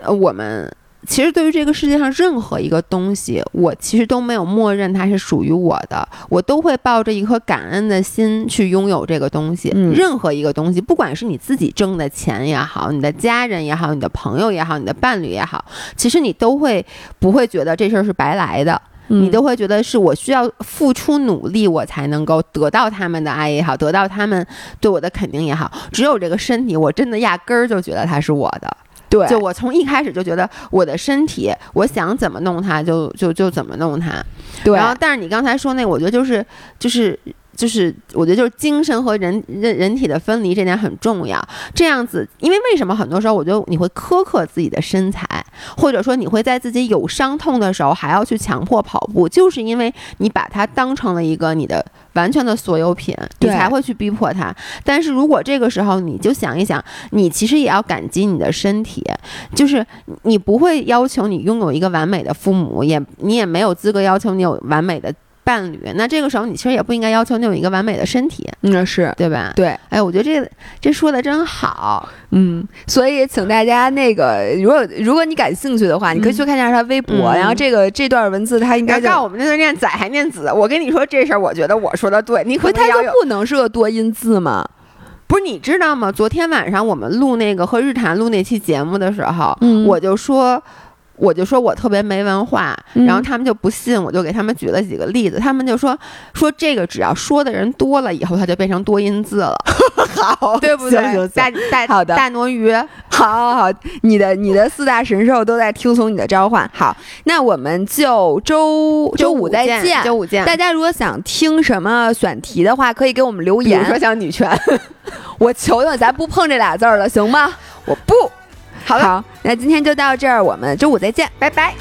呃，我们其实对于这个世界上任何一个东西，我其实都没有默认它是属于我的，我都会抱着一颗感恩的心去拥有这个东西。任何一个东西，不管是你自己挣的钱也好，你的家人也好，你的朋友也好，你的伴侣也好，其实你都会不会觉得这事儿是白来的，你都会觉得是我需要付出努力，我才能够得到他们的爱也好，得到他们对我的肯定也好。只有这个身体，我真的压根儿就觉得它是我的。对，就我从一开始就觉得我的身体，我想怎么弄它就就就怎么弄它。对，然后但是你刚才说那，我觉得就是就是。就是，我觉得就是精神和人人人体的分离这点很重要。这样子，因为为什么很多时候我觉得你会苛刻自己的身材，或者说你会在自己有伤痛的时候还要去强迫跑步，就是因为你把它当成了一个你的完全的所有品，你才会去逼迫它。但是如果这个时候你就想一想，你其实也要感激你的身体，就是你不会要求你拥有一个完美的父母，也你也没有资格要求你有完美的。伴侣，那这个时候你其实也不应该要求你有一个完美的身体，嗯，是对吧？对，哎，我觉得这这说的真好，嗯，所以请大家那个，如果如果你感兴趣的话，你可以去看一下他微博，然后这个这段文字他应该告诉我们那是念仔还念子，我跟你说这事儿，我觉得我说的对，你回他就不能是个多音字吗？不是你知道吗？昨天晚上我们录那个和日坛录那期节目的时候，嗯我就说。我就说我特别没文化，嗯然后他们就不信，我就给他们举了几个例子，他们就说说这个只要说的人多了以后，它就变成多音字了，[LAUGHS] 好，[LAUGHS] 对不对？行行行大大好的大挪鱼，好好好，你的你的四大神兽都在听从你的召唤。好，那我们就周周五再见。周五见。大家如果想听什么选题的话，可以给我们留比如说。像女权，[LAUGHS] 我求求，咱不碰这俩字儿了，行吗？我不。好那今天就到这儿我们周五再见。拜拜。